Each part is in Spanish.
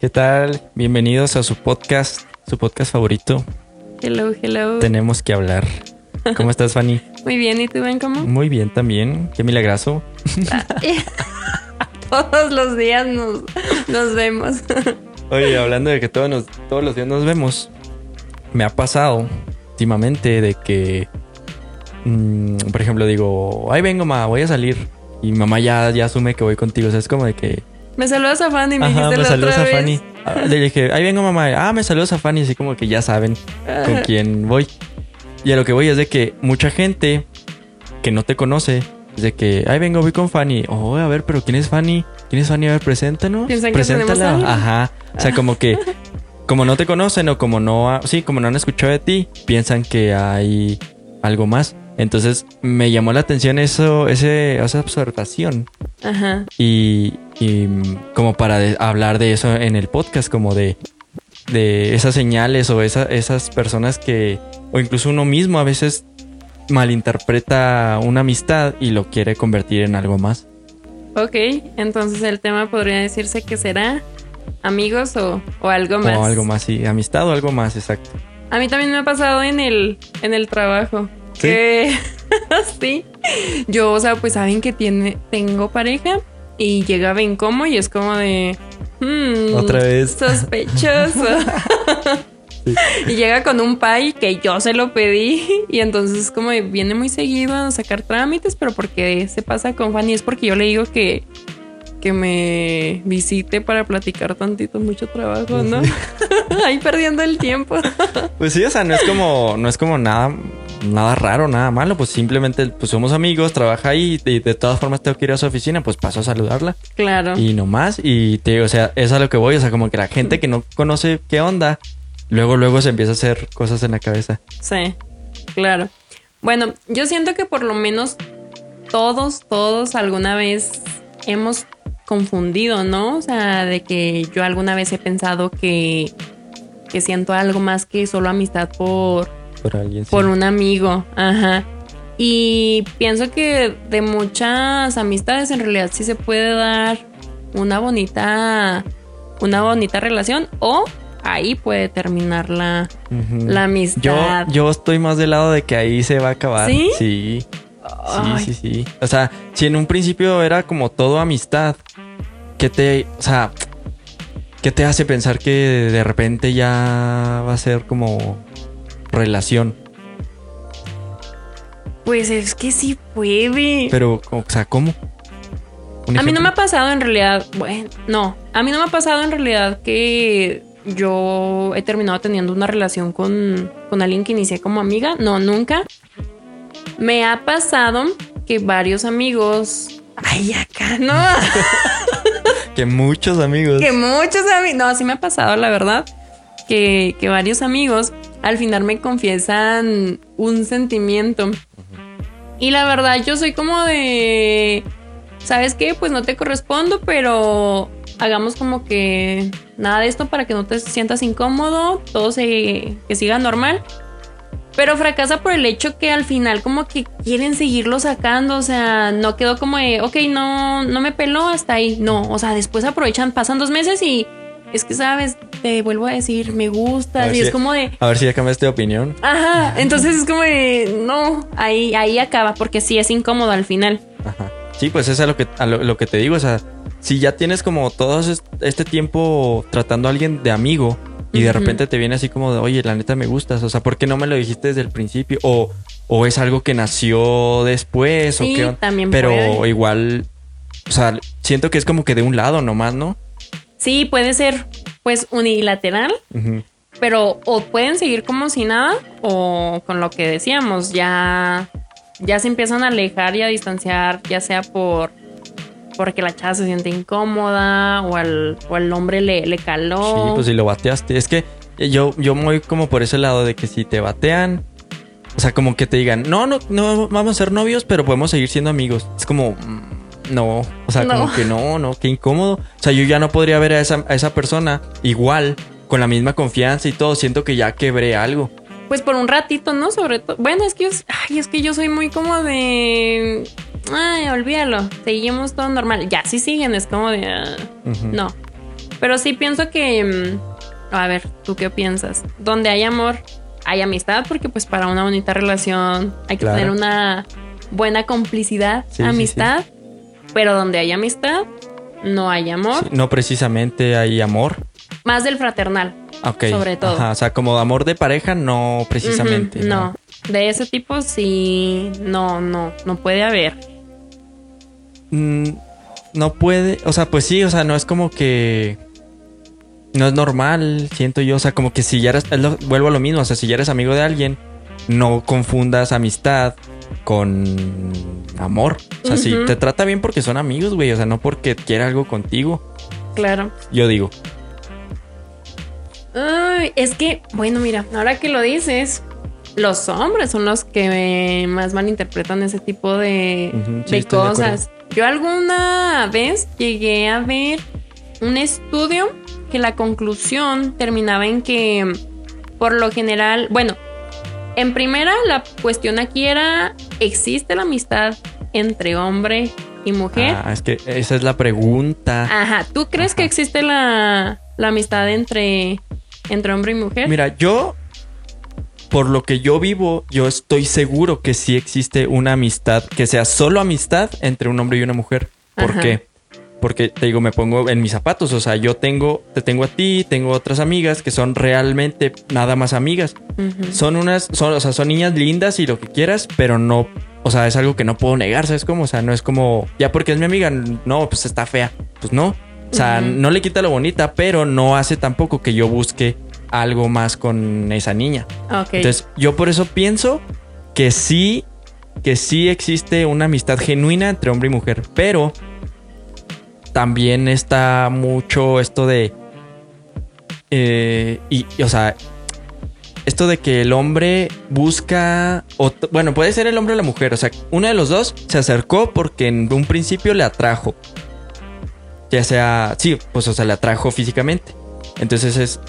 ¿Qué tal? Bienvenidos a su podcast, su podcast favorito. Hello, hello. Tenemos que hablar. ¿Cómo estás, Fanny? Muy bien, ¿y tú, Ben, cómo? Muy bien también. Qué milagroso. Todos los días nos, nos vemos. Oye, hablando de que todos, nos- todos los días nos vemos, me ha pasado últimamente de que, mm, por ejemplo, digo, ahí vengo, ma, voy a salir. Y mamá ya, ya asume que voy contigo. O sea, es como de que, Me saludas a Fanny, me ajá, dijiste me la saludas otra a vez. Fanny. Ah, Le dije, ahí vengo, mamá. Ah, me saludas a Fanny. Así como que ya saben con quién voy. Y a lo que voy es de que mucha gente que no te conoce, es de que, ay, vengo, voy con Fanny. Oh, a ver, pero ¿quién es Fanny? ¿Quién es Fanny? A ver, preséntanos. Piensan que Preséntala. algo. Ajá. O sea, como que, como no te conocen o como no, ha- sí, como no han escuchado de ti, piensan que hay algo más. Entonces me llamó la atención eso, ese, esa observación Ajá. y, y, mm, como para de- hablar de eso en el podcast, como de, de esas señales o esa- esas personas que, o incluso uno mismo a veces malinterpreta una amistad y lo quiere convertir en algo más. Ok, entonces el tema podría decirse que será amigos o, o algo más. O algo más, sí, amistad o algo más, exacto. A mí también me ha pasado en el, en el trabajo. ¿Sí? Que sí. Yo, o sea, pues saben que tiene, tengo pareja y llega Ben como y es como de. hmm, Otra vez. Sospechoso. Y llega con un pay que yo se lo pedí. Y entonces, como de, viene muy seguido a sacar trámites, pero porque se pasa con Fanny es porque yo le digo que. Que me visite para platicar tantito, mucho trabajo, ¿no? Ahí perdiendo el tiempo. Pues sí, o sea, no es como, no es como nada, nada raro, nada malo, pues simplemente pues somos amigos, trabaja ahí y de todas formas tengo que ir a su oficina, pues paso a saludarla. Claro. Y no más. Y te digo, o sea, es a lo que voy. O sea, como que la gente que no conoce qué onda, luego, luego se empieza a hacer cosas en la cabeza. Sí, claro. Bueno, yo siento que por lo menos todos, todos alguna vez hemos confundido, ¿no? O sea, de que yo alguna vez he pensado que, que siento algo más que solo amistad por, Por alguien. sí. por un amigo. Ajá. Y pienso que de muchas amistades en realidad sí se puede dar una bonita, una bonita relación o ahí puede terminar la, la Yo, amistad. yo estoy más del lado de que ahí se va a acabar. ¿Sí? Sí. Sí, sí, sí. O sea, si en un principio era como todo amistad, ¿qué te, o sea, qué te hace pensar que de repente ya va a ser como relación? Pues es que sí puede. Pero, o sea, ¿cómo? ¿Un a mí no me ha pasado en realidad, bueno, no, a mí no me ha pasado en realidad que yo he terminado teniendo una relación con, con alguien que inicié como amiga, no, nunca. Me ha pasado que varios amigos, ay, acá no, Que muchos amigos. que muchos amigos, no, sí me ha pasado, la verdad, que, que varios amigos al final me confiesan un sentimiento. Y la verdad, yo soy como de, ¿sabes qué? Pues no te correspondo, pero hagamos como que nada de esto para que no te sientas incómodo, todo se, que siga normal. Pero fracasa por el hecho que al final como que quieren seguirlo sacando, o sea, no quedó como de, ok, no, no me peló hasta ahí, no, o sea, después aprovechan, pasan dos meses y es que, sabes, te vuelvo a decir, me A gustas ver y si- es como de, A ver si ya cambiaste de opinión. Ajá, entonces es como de, no, ahí, ahí acaba, porque sí es incómodo al final. Ajá. Sí, pues es a lo que, a lo, lo que te digo. O sea, si ya tienes como todo es- este tiempo tratando a alguien de amigo y de repente te viene así como de, oye, la neta me gustas. O sea, ¿por qué no me lo dijiste desde el principio? O, o es algo que nació después. Sí, o qué también Pero puede. igual, o sea, siento que es como que de un lado nomás, ¿no? Sí, puede ser pues unilateral, pero o pueden seguir como si nada, o con lo que decíamos, ya, ya se empiezan a alejar y a distanciar, ya sea por porque la chava se siente incómoda o al, o al hombre le, le caló. Sí, pues si lo bateaste. Es que yo, yo voy como por ese lado de que si te batean, o sea, como que te digan, no, no, no vamos a ser novios, pero podemos seguir siendo amigos. Es como, mm, no, o sea, No. como que no, no, qué incómodo. O sea, yo ya no podría ver a esa, a esa persona igual, con la misma confianza y todo. Siento que ya quebré algo. Pues por un ratito, ¿no? Sobre todo. Bueno, es que yo, ay, es que yo soy muy como de. Ay, olvídalo. Seguimos todo normal. Ya, sí siguen, es como de. ah. No. Pero sí pienso que. mm, A ver, ¿tú qué piensas? Donde hay amor, hay amistad, porque pues para una bonita relación hay que Claro. tener una buena complicidad, Sí, sí, amistad. Pero donde hay amistad, no hay amor. No precisamente hay amor. Más del fraternal. Ok. Sobre todo. Ajá, o sea, como amor de pareja, no precisamente. No. De ese tipo sí, no, no, no puede haber. Mm, no puede, o sea, pues sí, o sea, no es como que no es normal, siento yo, o sea, como que si ya eres, lo- vuelvo a lo mismo, o sea, si ya eres amigo de alguien, no confundas amistad con amor. O sea, si te trata bien porque son amigos, güey, o sea, no porque quiera algo contigo. Claro. Yo digo, Ay, es que, bueno, mira, ahora que lo dices, los hombres son los que más malinterpretan ese tipo de, Ujú, sí, de estoy de cosas. Yo alguna vez llegué a ver un estudio que la conclusión terminaba en que, por lo general, bueno, en primera, la cuestión aquí era, ¿existe la amistad entre hombre y mujer? ah, es que esa es la pregunta. Ajá, ¿tú crees que existe la, la amistad entre, entre hombre y mujer? Mira, yo, por lo que yo vivo, yo estoy seguro que sí existe una amistad, que sea solo amistad entre un hombre y una mujer. ¿Por Ajá. qué? Porque te digo, me pongo en mis zapatos. O sea, yo tengo, te tengo a ti, tengo otras amigas que son realmente nada más amigas. Son unas, son, o sea, son niñas lindas y lo que quieras, pero no, o sea, es algo que no puedo negar, ¿sabes cómo? O sea, no es como, ya porque es mi amiga, no, pues está fea. Pues no. O sea, no le quita lo bonita, pero no hace tampoco que yo busque algo más con esa niña. Entonces, yo por eso pienso que sí, que sí existe una amistad genuina entre hombre y mujer, pero también está mucho esto de, eh, y, y, o sea, esto de que el hombre busca, o bueno, puede ser el hombre o la mujer, o sea, uno de los dos se acercó porque en un principio le atrajo, ya sea, sí, pues o sea, le atrajo físicamente. Entonces es,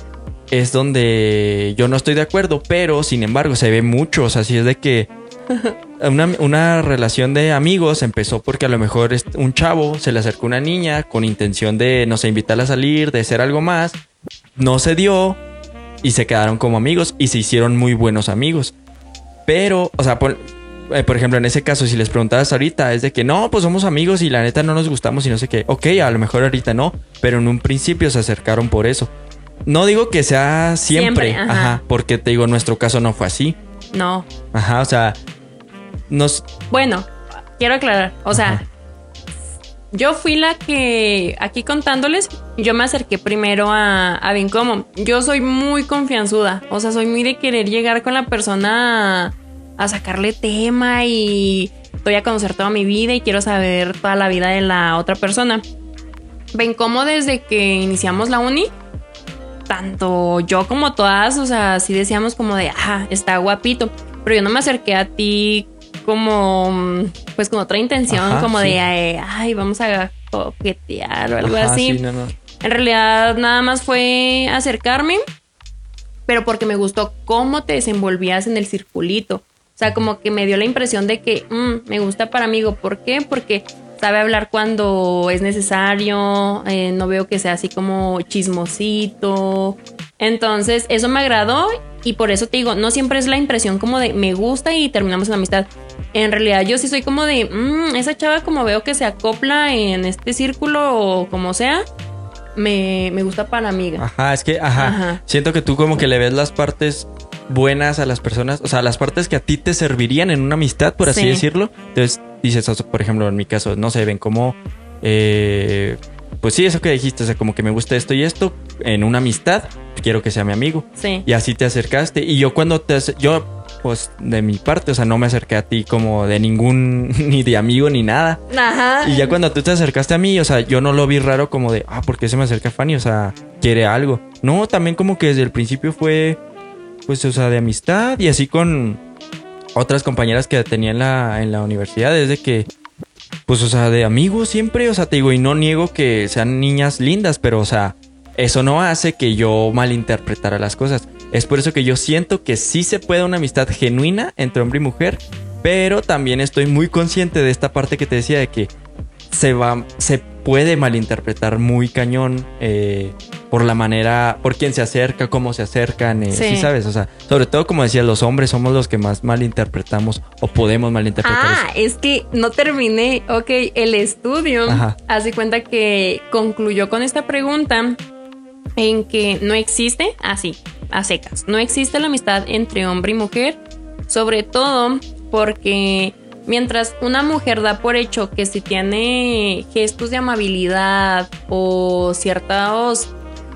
es donde yo no estoy de acuerdo, pero sin embargo se ve mucho, o sea, si es de que una, una relación de amigos empezó porque a lo mejor es- un chavo se le acercó a una niña con intención de, no sé, invitarla a salir, de hacer algo más, no se dio y se quedaron como amigos y se hicieron muy buenos amigos. Pero, o sea, por, eh, por ejemplo, en ese caso, si les preguntabas ahorita, es de que no, pues somos amigos y la neta no nos gustamos y no sé qué. Ok, a lo mejor ahorita no, pero en un principio se acercaron por eso. No digo que sea siempre, Siempre, ajá. ajá, porque te digo, nuestro caso no fue así. No. Ajá, o sea, nos. Bueno, quiero aclarar. O sea, Ajá. yo fui la que, aquí contándoles, yo me acerqué primero a, a Vincomo. Yo soy muy confianzuda. O sea, soy muy de querer llegar con la persona a, a sacarle tema y voy a conocer toda mi vida y quiero saber toda la vida de la otra persona. Vincomo desde que iniciamos la uni, tanto yo como todas, o sea, sí decíamos como de, ah, está guapito. Pero yo no me acerqué a ti como, mm, pues con otra intención, Ajá, como sí. de, ay, vamos a coquetear o algo Ajá, así. sí, no, no. En realidad nada más fue acercarme, pero porque me gustó cómo te desenvolvías en el circulito. O sea, como que me dio la impresión de que mm, me gusta para amigo. ¿Por qué? Porque sabe hablar cuando es necesario, eh, no veo que sea así como chismosito. Entonces, eso me agradó y por eso te digo, no siempre es la impresión como de me gusta y terminamos en amistad. En realidad yo sí soy como de, "Mm, esa chava como veo que se acopla en este círculo o como sea, me, me gusta para amiga. Ajá, es que, ajá, Ajá. Siento que tú como que le ves las partes buenas a las personas, o sea, las partes que a ti te servirían en una amistad, por así Sí. decirlo. Entonces dices, por ejemplo, en mi caso, no sé, ven como, eh, pues sí, eso que dijiste, o sea, como que me gusta esto y esto, en una amistad, quiero que sea mi amigo. Sí. Y así te acercaste. Y yo cuando te... Yo, pues, de mi parte, o sea, no me acerqué a ti como de ningún, ni de amigo, ni nada. Ajá. Y ya cuando tú te acercaste a mí, o sea, yo no lo vi raro como de, ah, ¿por qué se me acerca Fanny? O sea, quiere algo. No, también como que desde el principio fue, pues, o sea, de amistad y así con otras compañeras que tenía en la, en la universidad, desde que, pues, o sea, de amigos siempre, o sea, te digo, y no niego que sean niñas lindas, pero, o sea, eso no hace que yo malinterpretara las cosas. Es por eso que yo siento que sí se puede una amistad genuina entre hombre y mujer, pero también estoy muy consciente de esta parte que te decía de que se va, se puede malinterpretar muy cañón eh, por la manera, por quién se acerca, cómo se acercan, eh, sí. Sí. sabes, o sea, sobre todo como decía, los hombres somos los que más malinterpretamos o podemos malinterpretar. Ah, eso. es que no terminé. Ok, el estudio Ajá. hace cuenta que concluyó con esta pregunta en que no existe, así, a secas, no existe la amistad entre hombre y mujer, sobre todo porque mientras una mujer da por hecho que si tiene gestos de amabilidad o ciertos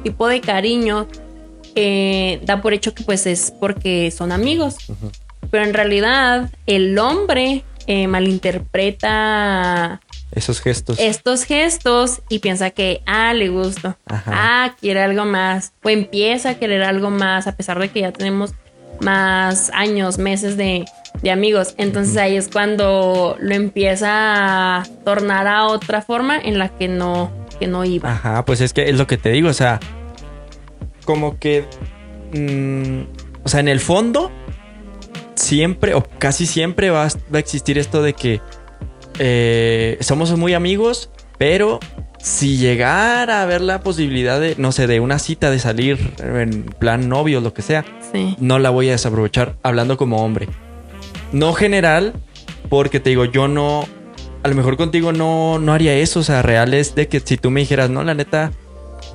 tipo de cariño, eh, da por hecho que pues es porque son amigos. Pero en realidad el hombre eh, malinterpreta Esos gestos. estos gestos y piensa que, ah, le gusto, Ajá. ah, quiere algo más, o empieza a querer algo más, a pesar de que ya tenemos más años, meses de, de amigos. Entonces ahí es cuando lo empieza a tornar a otra forma en la que no, que no iba. Ajá, pues es que es lo que te digo, o sea, como que, mm, o sea, en el fondo, siempre o casi siempre va, a- va a existir esto de que eh, somos muy amigos, pero si llegara a haber la posibilidad de, no sé, de una cita de salir en plan novio, lo que sea, Sí. no la voy a desaprovechar hablando como hombre. No general, porque te digo, yo no, a lo mejor contigo no, no haría eso, o sea, real es de que si tú me dijeras, no, la neta,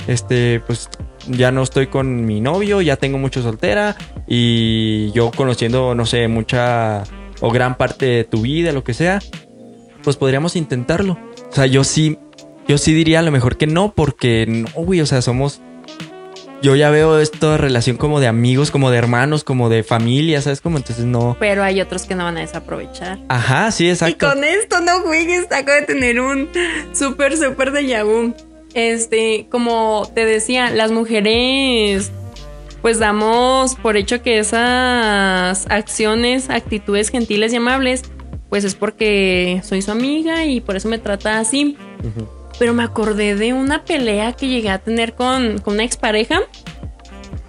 este, pues ya no estoy con mi novio, ya tengo mucho soltera y yo conociendo, no sé, mucha o gran parte de tu vida, lo que sea, pues podríamos intentarlo. O sea, yo sí, yo sí diría a lo mejor que no, porque no, güey, o sea, somos yo ya veo esta relación como de amigos, como de hermanos, como de familia, ¿sabes? Como entonces no. Pero hay otros que no van a desaprovechar. Ajá, sí, Y exacto. con esto no juegues, acabo de tener un súper, súper de vu. Este, como te decía, las mujeres, pues damos por hecho que esas acciones, actitudes gentiles y amables, pues es porque soy su amiga y por eso me trata así. Ujú. Pero me acordé de una pelea que llegué a tener con, con una expareja,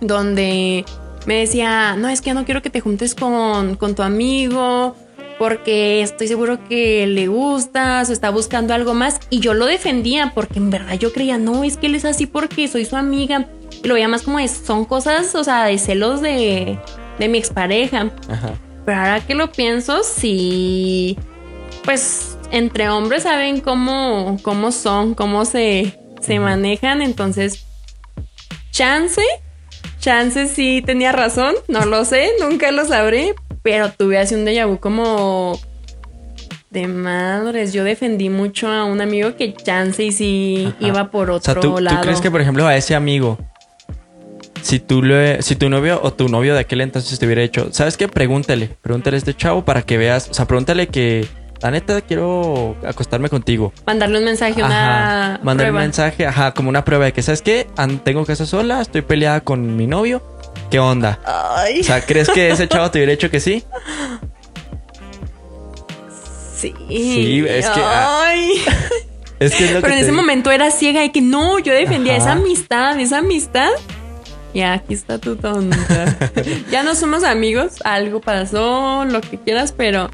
donde me decía, no, es que no quiero que te juntes con, con tu amigo, porque estoy seguro que le gustas o está buscando algo más. Y yo lo defendía porque en verdad yo creía, no, es que él es así porque soy su amiga. Y lo veía más como es, son cosas, o sea, de celos de, de mi expareja. Ajá. Pero ahora que lo pienso, sí. Pues entre hombres saben cómo, cómo son, cómo se, se manejan. Entonces, chance, chance sí tenía razón. No lo sé, nunca lo sabré. Pero tuve así un déjà vu como de madres. Yo defendí mucho a un amigo que chance y sí Ajá. iba por O otro sea, ¿tú, tú lado. crees que, por ejemplo, a ese amigo, si tú le, si tu novio o tu novio de aquel entonces te hubiera dicho, ¿sabes qué? Pregúntale, pregúntale a este chavo para que veas, o sea, pregúntale que, la neta, quiero acostarme contigo. Mandarle un mensaje, una Ajá, mandar un prueba. mensaje, ajá, como una prueba de que, ¿sabes qué? Tengo casa sola, estoy peleada con mi novio, ¿qué onda? Ay. O sea, ¿crees que ese chavo te hubiera dicho que sí? Sí. Sí, es que, ah, Ay. Es que es lo Pero que en ese digo. momento era ciega y que no, yo defendía Ajá. esa amistad, esa amistad. Y aquí está tu tonta. ya no somos amigos, algo pasó, lo que quieras, pero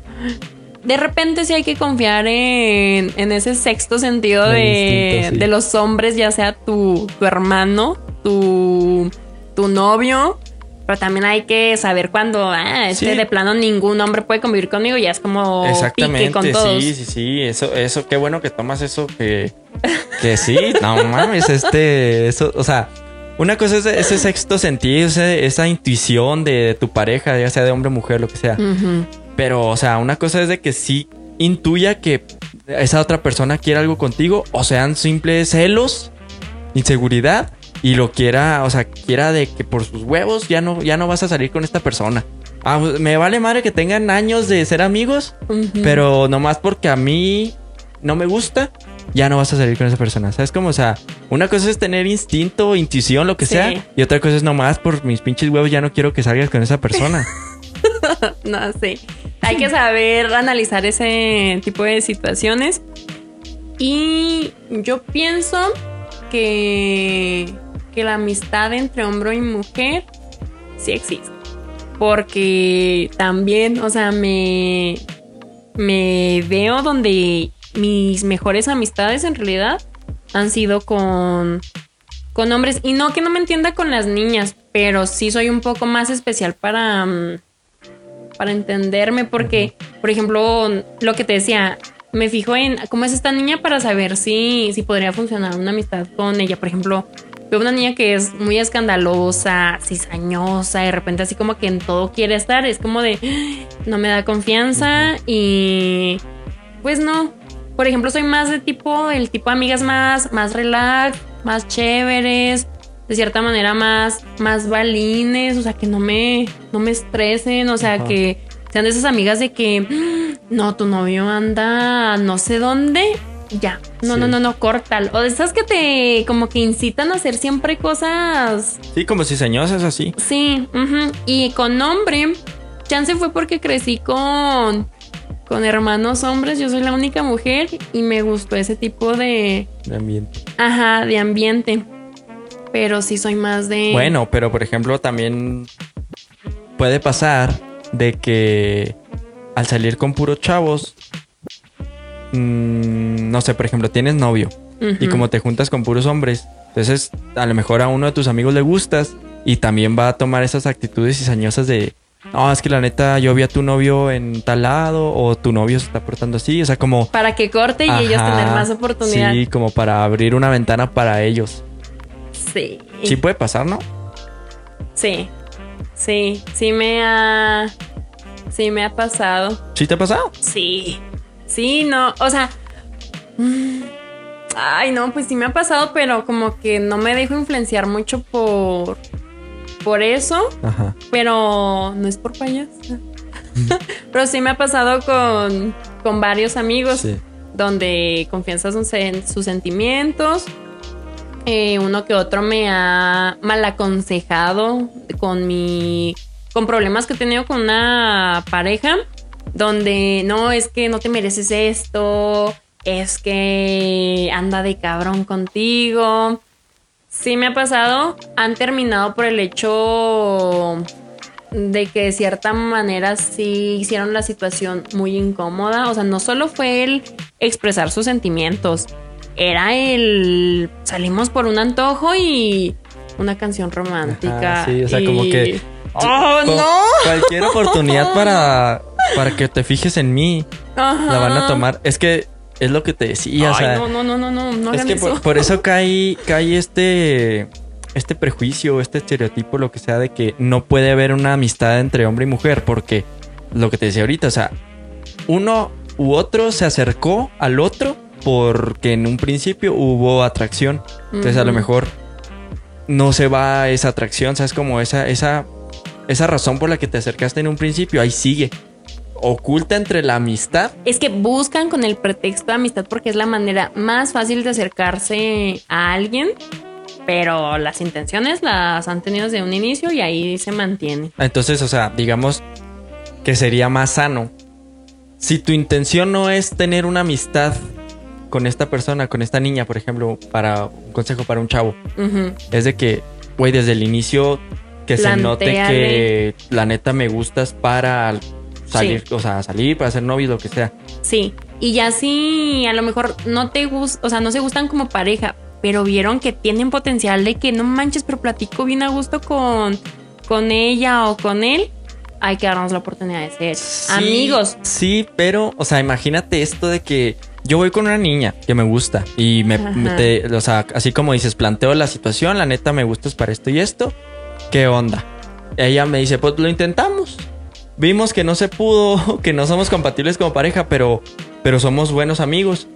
de repente sí hay que confiar en, en ese sexto sentido de, instinto, sí. de los hombres, ya sea tu, tu hermano, tu, tu novio. Pero también hay que saber cuando, ah, este Sí. de plano ningún hombre puede convivir conmigo, ya es como pique Exactamente, con todos. sí, sí, sí, eso, eso, qué bueno que tomas eso que, que sí, no mames, este, eso, o sea, una cosa es ese sexto sentido, esa intuición de tu pareja, ya sea de hombre o mujer, lo que sea. Pero, o sea, una cosa es de que sí intuya que esa otra persona quiere algo contigo, o sean simples celos, inseguridad, y lo quiera, o sea, quiera de que por sus huevos ya no, ya no vas a salir con esta persona. Ah, me vale madre que tengan años de ser amigos, Ujú. pero nomás porque a mí no me gusta, ya no vas a salir con esa persona. ¿Sabes cómo? O sea, una cosa es tener instinto, intuición, lo que Sí. sea, y otra cosa es nomás por mis pinches huevos ya no quiero que salgas con esa persona. No sé. Hay que saber analizar ese tipo de situaciones. Y yo pienso que, que la amistad entre hombre y mujer sí existe. Porque también, o sea, me, me veo donde mis mejores amistades en realidad han sido con, con hombres. Y no que no me entienda con las niñas, pero sí soy un poco más especial para, mm, para entenderme, porque, por ejemplo, lo que te decía, me fijo en cómo es esta niña para saber si, si podría funcionar una amistad con ella. Por ejemplo, veo una niña que es muy escandalosa, cizañosa, de repente así como que en todo quiere estar, es como de no me da confianza y pues no. Por ejemplo, soy más de tipo, el tipo de amigas más, más relax, más chéveres, de cierta manera más, más balines, o sea, que no me, no me estresen, o sea, que sean de esas amigas de que no, tu novio anda no sé dónde ya. No, no, no, no, córtalo. O de esas que te como que incitan a hacer siempre cosas. Sí, como si señosas así. Sí, y con hombre, chance fue porque crecí con con hermanos hombres, yo soy la única mujer y me gustó ese tipo de de ambiente. Ajá, de ambiente. Pero sí soy más de Bueno, pero por ejemplo, también puede pasar de que al salir con puros chavos Mm, no sé, por ejemplo, tienes novio y como te juntas con puros hombres, entonces a lo mejor a uno de tus amigos le gustas y también va a tomar esas actitudes cizañosas de, no, es que la neta yo vi a tu novio en tal lado o tu novio se está portando así, o sea, como... Para que corte y ellos tener más oportunidad. Sí, como para abrir una ventana para ellos. Sí. Sí puede pasar, ¿no? Sí, sí, sí me ha... Sí me ha pasado. ¿Sí te ha pasado? Sí. Sí, no, o sea... Mm, ay, no, pues sí me ha pasado, pero como que no me dejo influenciar mucho por... Por eso. Ajá. Pero no es por payas. pero sí me ha pasado con, con varios amigos. Sí. Donde confianzas en sus sentimientos. Eh, uno que otro me ha mal aconsejado con mi con problemas que he tenido con una pareja donde no es que no te mereces esto, es que anda de cabrón contigo. Sí me ha pasado, han terminado por el hecho de que de cierta manera sí hicieron la situación muy incómoda. O sea, no solo fue el expresar sus sentimientos, era el salimos por un antojo y una canción romántica. sí, o sea, como que. ¡Oh, no! Cualquier oportunidad para para que te fijes en mí, la van a tomar. Es que es lo que te decía. Ay, no, no, no, no, no, no Es que eso. Por, eso cae, cae este, este prejuicio, este estereotipo, lo que sea, de que no puede haber una amistad entre hombre y mujer, porque lo que te decía ahorita, o sea, uno u otro se acercó al otro porque en un principio hubo atracción. Entonces, a lo mejor no se va esa atracción, ¿sabes? Como esa, esa, esa razón por la que te acercaste en un principio, ahí sigue oculta entre la amistad. Es que buscan con el pretexto de amistad porque es la manera más fácil de acercarse a alguien, pero las intenciones las han tenido desde un inicio y ahí se mantiene. Entonces, o sea, digamos que sería más sano. Si tu intención no es tener una amistad con esta persona, con esta niña, por ejemplo, para un consejo para un chavo, es de que, güey, desde el inicio que se note que la neta me gustas para salir, o sea, salir para ser novios, lo que sea. Sí, y ya sí, a lo mejor no te gusta, o sea, no se gustan como pareja, pero vieron que tienen potencial de que no manches, pero platico bien a gusto con, con ella o con él. Hay que darnos la oportunidad de ser amigos. Sí, pero, o sea, imagínate esto de que yo voy con una niña que me gusta y me, o sea, así como dices, planteo la situación, la neta me gustas para esto y esto. ¿Qué onda? Ella me dice, pues lo intentamos vimos que no se pudo, que no somos compatibles como pareja, pero, pero somos buenos amigos.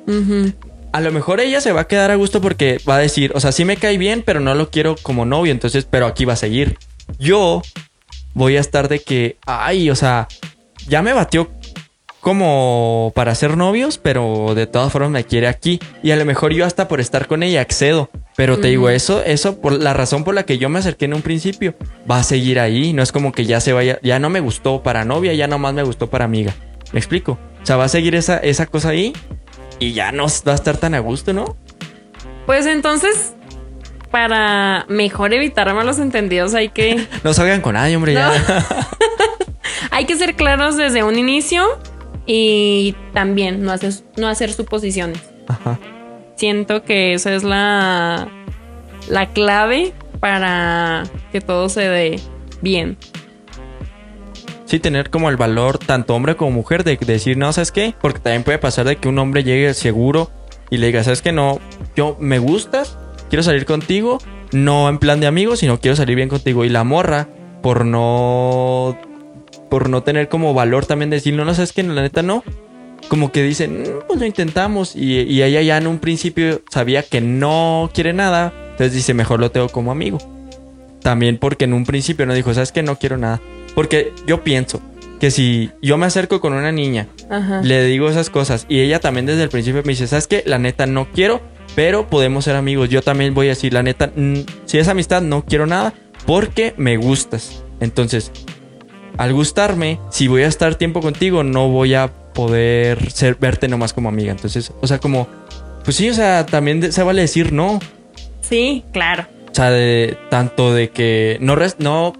A lo mejor ella se va a quedar a gusto porque va a decir, o sea, sí me cae bien, pero no lo quiero como novio, entonces, pero aquí va a seguir. Yo voy a estar de que, ay, o sea, ya me batió como para ser novios, pero de todas formas me quiere aquí. Y a lo mejor yo hasta por estar con ella accedo. Pero te digo, eso, eso, por la razón por la que yo me acerqué en un principio, va a seguir ahí. No es como que ya se vaya, ya no me gustó para novia, ya nomás me gustó para amiga. ¿Me explico? O sea, va a seguir esa, esa cosa ahí y ya no va a estar tan a gusto, ¿no? Pues entonces, para mejor evitar malos entendidos, hay que. no salgan con nadie, hombre, ya. hay que ser claros desde un inicio y también no hacer, no hacer suposiciones. Ajá. siento que esa es la, la clave para que todo se dé bien. Sí, tener como el valor, tanto hombre como mujer, de decir, no, ¿sabes qué? Porque también puede pasar de que un hombre llegue seguro y le diga, ¿sabes qué? No, yo me gustas, quiero salir contigo, no en plan de amigos, sino quiero salir bien contigo. Y la morra, por no. Por no tener como valor también de decir, no, no, ¿sabes qué? La neta no. Como que dicen, "Mm, pues lo intentamos. Y, y ella ya en un principio sabía que no quiere nada. Entonces dice, mejor lo tengo como amigo. También porque en un principio no dijo, ¿sabes qué? No quiero nada. Porque yo pienso que si yo me acerco con una niña, Ajá. le digo esas cosas y ella también desde el principio me dice, ¿sabes qué? La neta no quiero, pero podemos ser amigos. Yo también voy a decir, la neta, mm, si es amistad, no quiero nada porque me gustas. Entonces, al gustarme, si voy a estar tiempo contigo, no voy a poder ser, verte nomás como amiga. Entonces, o sea, como, pues sí, o sea, también se vale decir no. Sí, claro. O sea, de tanto de que no, res- no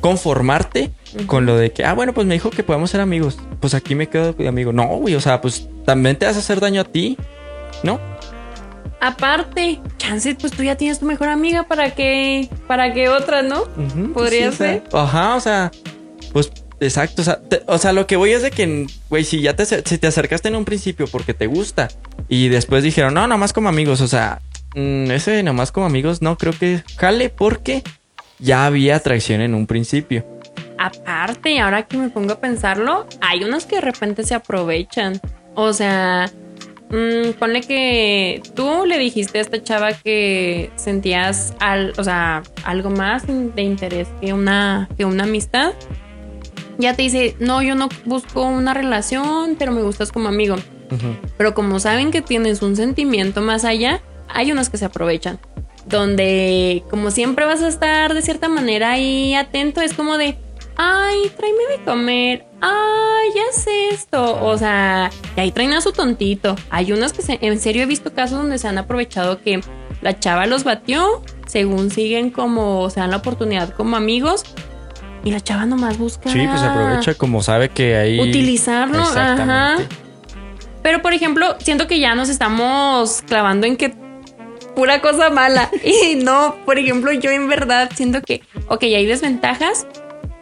conformarte con lo de que, ah, bueno, pues me dijo que podemos ser amigos. Pues aquí me quedo de amigo. No, güey, o sea, pues también te vas a hacer daño a ti, ¿no? Aparte, chance, pues tú ya tienes tu mejor amiga para que, para que otra, ¿no? Ujú, Podría o sea, ser. ajá, o sea, pues exacto. O sea, te- o sea, lo que voy es de que, güey, si ya te, si te acercaste en un principio porque te gusta y después dijeron, no, nomás como amigos, o sea, mm, ese nomás como amigos no creo que jale porque ya había atracción en un principio. Aparte, ahora que me pongo a pensarlo, hay unos que de repente se aprovechan. O sea, mm, ponle que tú le dijiste a esta chava que sentías al, o sea, algo más de interés que una, que una amistad. Ya te dice, no, yo no busco una relación, pero me gustas como amigo. Pero como saben que tienes un sentimiento más allá, hay unos que se aprovechan. Donde, como siempre vas a estar de cierta manera ahí atento, es como de, ay, tráeme de comer, ay, ya sé esto. O sea, y ahí traen a su tontito. Hay unos que se- en serio he visto casos donde se han aprovechado que la chava los batió, según siguen como, o sea, dan la oportunidad como amigos. Y la chava nomás busca. Sí, pues aprovecha como sabe que ahí... Utilizarlo, ajá. Pero, por ejemplo, siento que ya nos estamos clavando en que pura cosa mala. Y no, por ejemplo, yo en verdad siento que, ok, hay desventajas,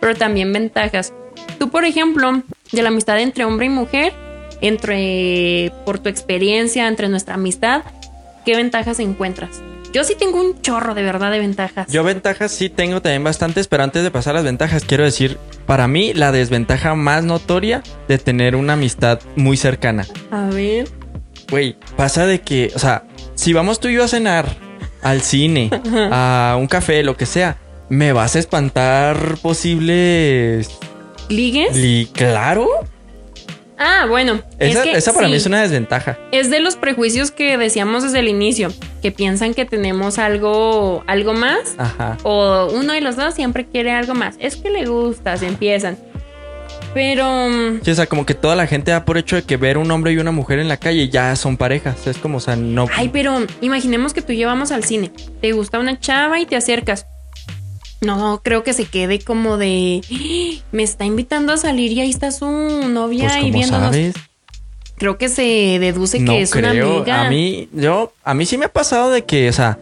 pero también ventajas. Tú, por ejemplo, de la amistad entre hombre y mujer, entre, por tu experiencia, entre nuestra amistad, ¿qué ventajas encuentras? Yo sí tengo un chorro de verdad de ventajas. Yo ventajas sí tengo también bastantes, pero antes de pasar a las ventajas, quiero decir, para mí la desventaja más notoria de tener una amistad muy cercana. A ver. Güey, pasa de que, o sea, si vamos tú y yo a cenar, al cine, a un café, lo que sea, me vas a espantar posibles... ¿Ligues? Y claro, ah, bueno. esa, es que esa para mí es una desventaja. Es de los prejuicios que decíamos desde el inicio, que piensan que tenemos algo, algo más, Ajá. o uno de los dos siempre quiere algo más. Es que le gusta, se empiezan. Pero mm, Sí, o sea, como que toda la gente da por hecho de que ver un hombre y una mujer en la calle ya son parejas. Es como, o sea, no. Ay, pero imaginemos que tú llevamos al cine. Te gusta una chava y te acercas. No, creo que se quede como de. "Ah, Me está invitando a salir y ahí está su novia pues, y viéndonos. sabes, Creo que se deduce no que es una amiga. A mí, yo, a mí sí me ha pasado de que, o sea,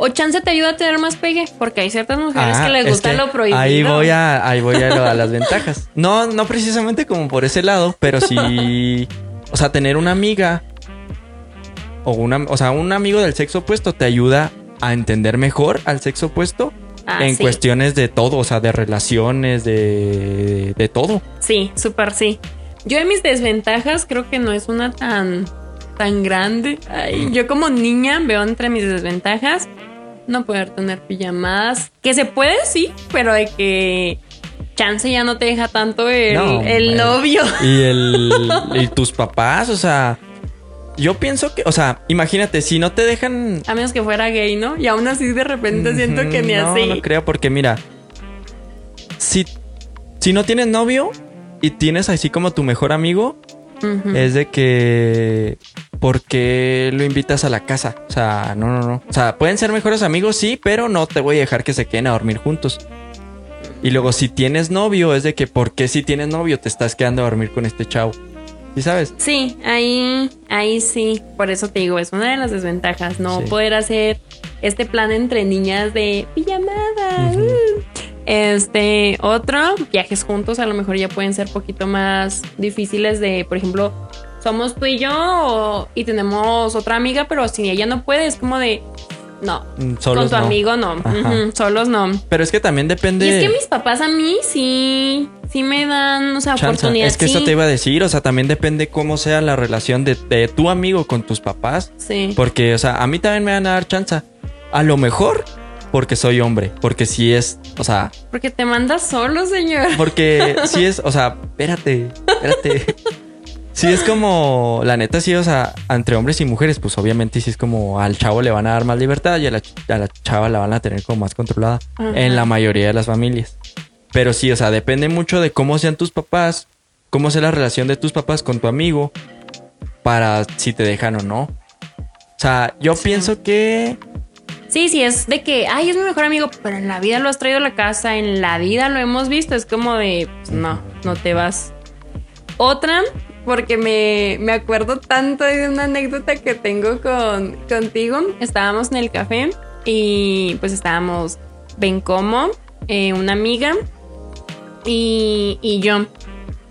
O chance te ayuda a tener más pegue, porque hay ciertas mujeres ah, que les es gusta que lo prohibido. Ahí voy a, ahí voy a, lo- a las ventajas. No, no precisamente como por ese lado, pero sí, o sea, tener una amiga o una, o sea, un amigo del sexo opuesto te ayuda a entender mejor al sexo opuesto Ah, en sí. cuestiones de todo, o sea, de relaciones, de, de todo. Sí, súper sí. Yo en mis desventajas creo que no es una tan, tan grande. Ay, yo como niña veo entre mis desventajas no poder tener pijamadas. Que se puede, sí, pero de que chance ya no te deja tanto el, No, el novio. Y el y tus papás, o sea, yo pienso que, o sea, imagínate, si no te dejan A menos que fuera gay, ¿no? Y aún así de repente siento que ni no, así. No creo, porque mira, si, si no tienes novio y tienes así como tu mejor amigo, es de que. ¿Por qué lo invitas a la casa? O sea, no, no, no. O sea, pueden ser mejores amigos, sí, pero no te voy a dejar que se queden a dormir juntos. Y luego, si tienes novio, es de que, ¿por qué si tienes novio te estás quedando a dormir con este chavo? ¿Sí sabes? Sí, ahí, ahí sí. Por eso te digo, es una de las desventajas, no Sí. poder hacer este plan entre niñas de pijamada. Uh. Este, otro, viajes juntos a lo mejor ya pueden ser poquito más difíciles de, por ejemplo, somos tú y yo o- y tenemos otra amiga, pero si ella no puede, es como de, no, Mm, Solos con tu no. amigo no, solos no. Pero es que también depende. Y es que mis papás a mí sí, sí me dan, o sea, Chanza. oportunidad. Es que sí. eso te iba a decir, o sea, también depende cómo sea la relación de, de tu amigo con tus papás. Sí. Porque, o sea, a mí también me van a dar chanza. A lo mejor porque soy hombre. Porque si es, o sea, Porque te mandas solo, señor. porque si es, o sea, espérate, espérate. Si es como, la neta, sí, o sea, entre hombres y mujeres, pues obviamente sí es como al chavo le van a dar más libertad y a la, a la chava la van a tener como más controlada Ajá. en la mayoría de las familias. Pero sí, o sea, depende mucho de cómo sean tus papás, cómo sea la relación de tus papás con tu amigo, para si te dejan o no. O sea, yo pienso que Sí, sí, es de que, ay, es mi mejor amigo, pero en la vida lo has traído a la casa, en la vida lo hemos visto, es como de, pues, no, no te vas. Otra, porque me, me acuerdo tanto de una anécdota que tengo con, contigo, estábamos en el café y pues estábamos Bencomo, eh, una amiga y, y yo.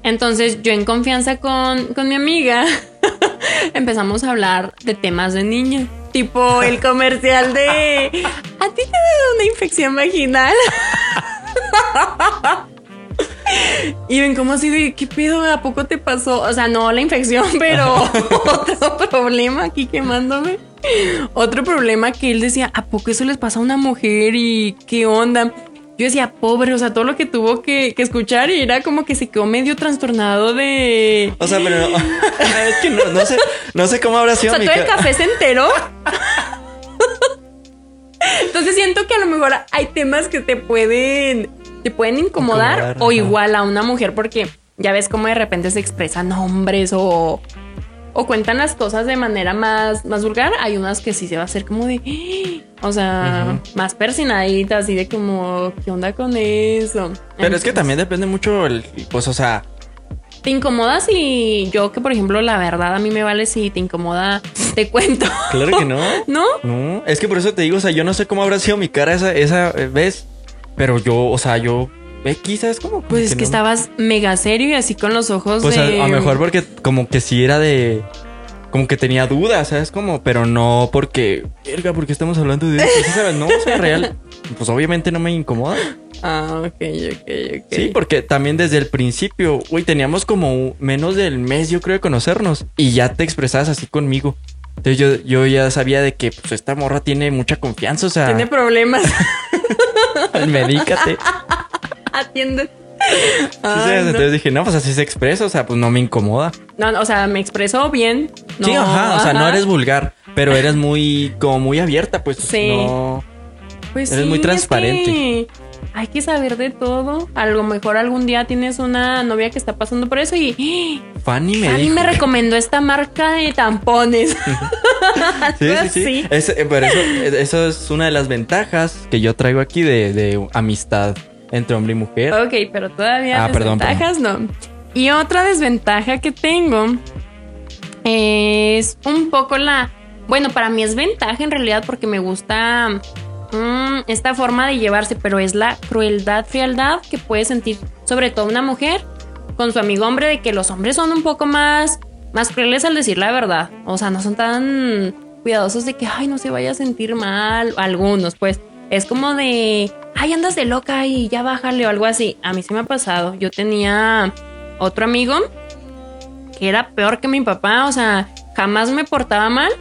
Entonces yo en confianza con, con mi amiga empezamos a hablar de temas de niña. Tipo el comercial de ¿A ti te da una infección vaginal? Y ven como así de ¿qué pedo? ¿A poco te pasó? O sea, no la infección, pero otro problema aquí quemándome. Otro problema que él decía, ¿a poco eso les pasa a una mujer? ¿Y qué onda? Yo decía, pobre, o sea, todo lo que tuvo que, que escuchar y era como que se quedó medio trastornado de... O sea, pero no, es que no, no sé, no sé cómo habrá O sido sea, mi todo el ca- café se enteró. Entonces siento que a lo mejor hay temas que te pueden, te pueden incomodar, Incomodar, o ajá. igual a una mujer porque ya ves cómo de repente se expresan nombres o, o cuentan las cosas de manera más, más vulgar. Hay unas que sí se va a hacer como de, ¡Ah! o sea, más persinaditas, así de como, ¿qué onda con eso? Pero es que también depende mucho el, pues, o sea, ¿Te incomoda si yo que por ejemplo la verdad a mí me vale si te incomoda, te cuento? claro que no. ¿No? No, es que por eso te digo, o sea, yo no sé cómo habrá sido mi cara esa, esa eh, vez, pero yo, o sea, yo, eh, quizás como... Pues es que no- estabas mega serio y así con los ojos Pues a, de... a lo mejor porque como que sí era de... Como que tenía dudas, ¿sabes? Como, pero no porque... Verga, ¿por qué estamos hablando de eso? ¿Sí sabes? No, o sea, real. Pues obviamente no me incomoda. Ah, ok, ok, ok. Sí, porque también desde el principio, güey, teníamos como menos del mes, yo creo, de conocernos. Y ya te expresabas así conmigo. Entonces yo, yo ya sabía de que pues esta morra tiene mucha confianza, o sea, Tiene problemas. medícate. Atiende. Sí, Ay, ¿sabes? no. Entonces dije, no, pues así se expresa, o sea, pues no me incomoda. No, no, o sea, me expreso bien. sí, ajá, o sea, no eres vulgar, pero eres muy, como muy abierta, pues. Sí. No. Pues eres sí, muy es transparente. que hay que saber de todo. A lo mejor algún día tienes una novia que está pasando por eso y Fanny me dijo. me recomendó esta marca de tampones. Sí, sí, sí. Es- eh, pero eso, eh, eso es una de las ventajas que yo traigo aquí de, de amistad entre hombre y mujer. Ok, pero todavía Ah, perdón, desventajas no. Y otra desventaja que tengo es un poco la... Bueno, para mí es ventaja en realidad porque me gusta mm, esta forma de llevarse, pero es la crueldad, frialdad que puede sentir sobre todo una mujer con su amigo hombre de que los hombres son un poco más, más crueles al decir la verdad. O sea, no son tan cuidadosos de que, ay, no se vaya a sentir mal. Algunos, pues, es como de, ay, andas de loca y ya bájale o algo así. A mí sí me ha pasado. Yo tenía otro amigo que era peor que mi papá. O sea, jamás me portaba mal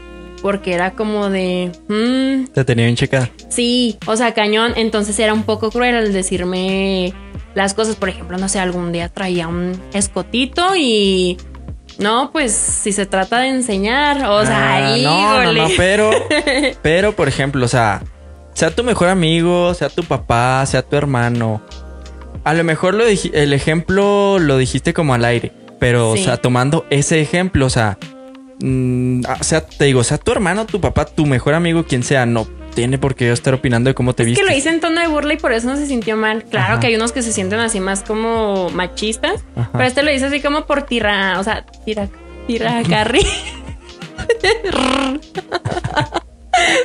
porque era como de, "Mm, Te tenía bien checada. Sí, o sea, cañón. Entonces era un poco cruel al decirme las cosas. Por ejemplo, no sé, algún día traía un escotito y. No, pues si se trata de enseñar, o sea, Ah, ahí, no, no, no, pero, pero, por ejemplo, o sea, sea tu mejor amigo, sea tu papá, sea tu hermano. A lo mejor lo el ejemplo lo dijiste como al aire, pero, Sí. o sea, tomando ese ejemplo, o sea, mm, ah, sea, te digo, sea tu hermano, tu papá, tu mejor amigo, quien sea, no, tiene por qué estar opinando de cómo te Es viste. que lo hice en tono de burla y por eso no se sintió mal. Claro Ajá. que hay unos que se sienten así más como machistas, Ajá. pero este lo hice así como por tira, o sea, tira, tira carri.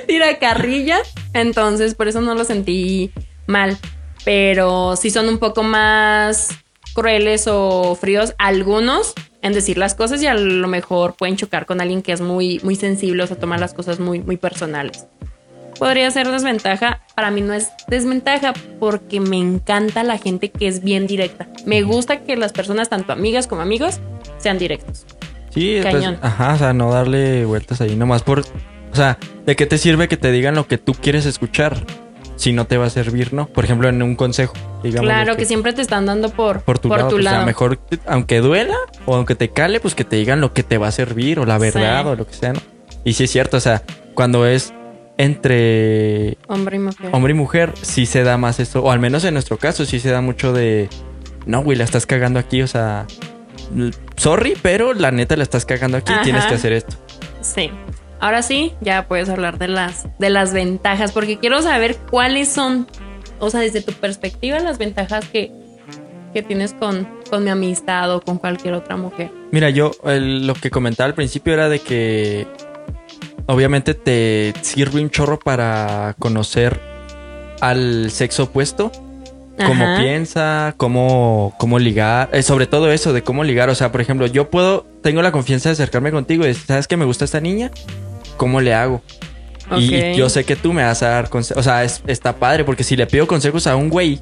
tira carrilla. Entonces, por eso no lo sentí mal. Pero sí son un poco más crueles o fríos algunos en decir las cosas y a lo mejor pueden chocar con alguien que es muy, muy sensible o sea, tomar las cosas muy, muy personales podría ser desventaja. Para mí no es desventaja porque me encanta la gente que es bien directa. Me gusta que las personas, tanto amigas como amigos, sean directos. Sí, pues, Cañón. ajá, o sea, no darle vueltas ahí nomás por... O sea, ¿de qué te sirve que te digan lo que tú quieres escuchar? Si no te va a servir, ¿no? Por ejemplo, en un consejo. Digamos claro que, siempre te están dando por, por tu lado. pues, a lo mejor, aunque duela o aunque te cale, pues que te digan lo que te va a servir o la verdad Sí. o lo que sea, ¿no? Y sí es cierto, o sea, cuando es entre Hombre y mujer. hombre y mujer, sí se da más eso, o al menos en nuestro caso, sí se da mucho de, no, güey, la estás cagando aquí, o sea, sorry, pero la neta la estás cagando aquí, Ajá. tienes que hacer esto. Sí. Ahora sí, ya puedes hablar de las, de las ventajas, porque quiero saber cuáles son, o sea, desde tu perspectiva, las ventajas que, que tienes con, con mi amistad o con cualquier otra mujer. Mira, yo el- lo que comentaba al principio era de que obviamente te sirve un chorro para conocer al sexo opuesto, cómo piensa, cómo, cómo ligar, eh, sobre todo eso de cómo ligar. O sea, por ejemplo, yo puedo, tengo la confianza de acercarme contigo y decir, ¿sabes que me gusta esta niña? ¿Cómo le hago? Y yo sé que tú me vas a dar consejos. O sea, es- está padre porque si le pido consejos a un güey,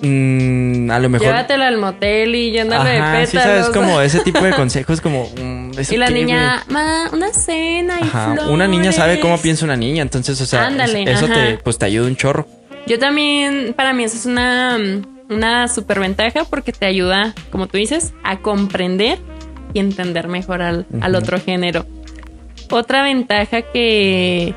mm, a lo mejor. Llévatela al motel y Ajá, de sí, sabes, pétalos. como ese tipo de consejos, como. mm, ¿eso y la niña, ma, una cena y? Ajá, flores. una niña sabe cómo piensa una niña, entonces, o sea, Ándale, es- eso te, pues, te ayuda un chorro. Yo también, para mí eso es una, una super ventaja porque te ayuda, como tú dices, a comprender y entender mejor al, al otro género. Otra ventaja que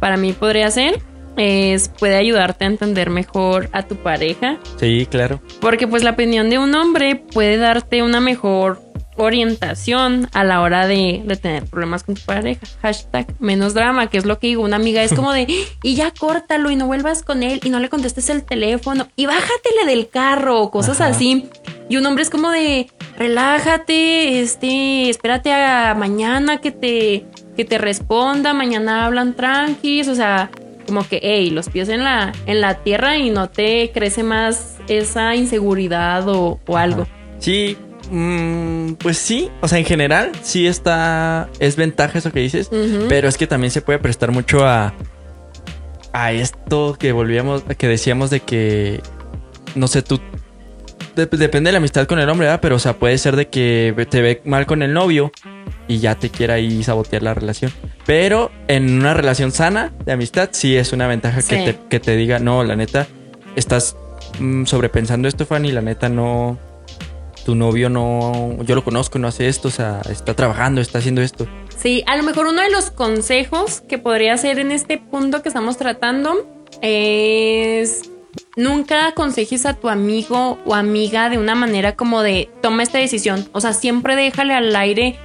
para mí podría ser es puede ayudarte a entender mejor a tu pareja Sí, claro. porque pues la opinión de un hombre puede darte una mejor orientación a la hora de, de tener problemas con tu pareja. Hashtag menos drama, que es lo que digo. Una amiga es como de, y ya córtalo y no vuelvas con él y no le contestes el teléfono y bájatele del carro o cosas Ajá. así. Y un hombre es como de, relájate, este, espérate a mañana que te, que te responda, mañana hablan tranquis, o sea, como que, hey, los pies en la, en la tierra y no te crece más esa inseguridad o, o algo. Sí, mm, pues sí. O sea, en general, sí está. Es ventaja eso que dices. Pero es que también se puede prestar mucho a. A esto que volvíamos. Que decíamos de que. No sé, tú. De- depende de la amistad con el hombre, ¿verdad? Pero, o sea, puede ser de que te ve mal con el novio. Y ya te quiera ahí sabotear la relación. Pero en una relación sana de amistad, sí es una ventaja que, te, que te diga, no, la neta, estás mm, sobrepensando esto, Fanny, la neta no. Tu novio no. Yo lo conozco, no hace esto, o sea, está trabajando, está haciendo esto. Sí, a lo mejor uno de los consejos que podría ser en este punto que estamos tratando es nunca aconsejes a tu amigo o amiga de una manera como de toma esta decisión. O sea, siempre déjale al aire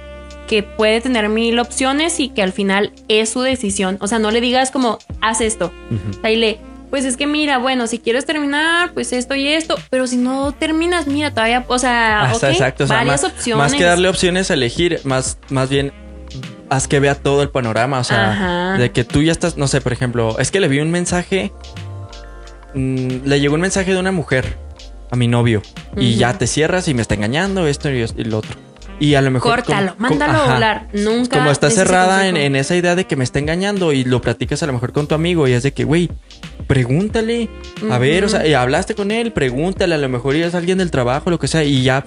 que puede tener mil opciones y que al final es su decisión. O sea, no le digas como haz esto. O sea, dile, pues es que mira, bueno, si quieres terminar, pues esto y esto, pero si no terminas, mira, todavía, o sea, Ah, exacto. O sea, varias más, opciones. más que darle opciones a elegir, más, más bien haz que vea todo el panorama. O sea, Ajá. de que tú ya estás, no sé, por ejemplo, es que le vi un mensaje. Mm, le llegó un mensaje de una mujer a mi novio. Y ya te cierras y me está engañando, esto y, y lo otro. Y a lo mejor. Córtalo, como- mándalo como- a volar. Nunca. Como está cerrada en, en esa idea de que me está engañando y lo platicas a lo mejor con tu amigo y es de que, güey, pregúntale. A ver, o sea, y hablaste con él, pregúntale, a lo mejor es alguien del trabajo, lo que sea, y ya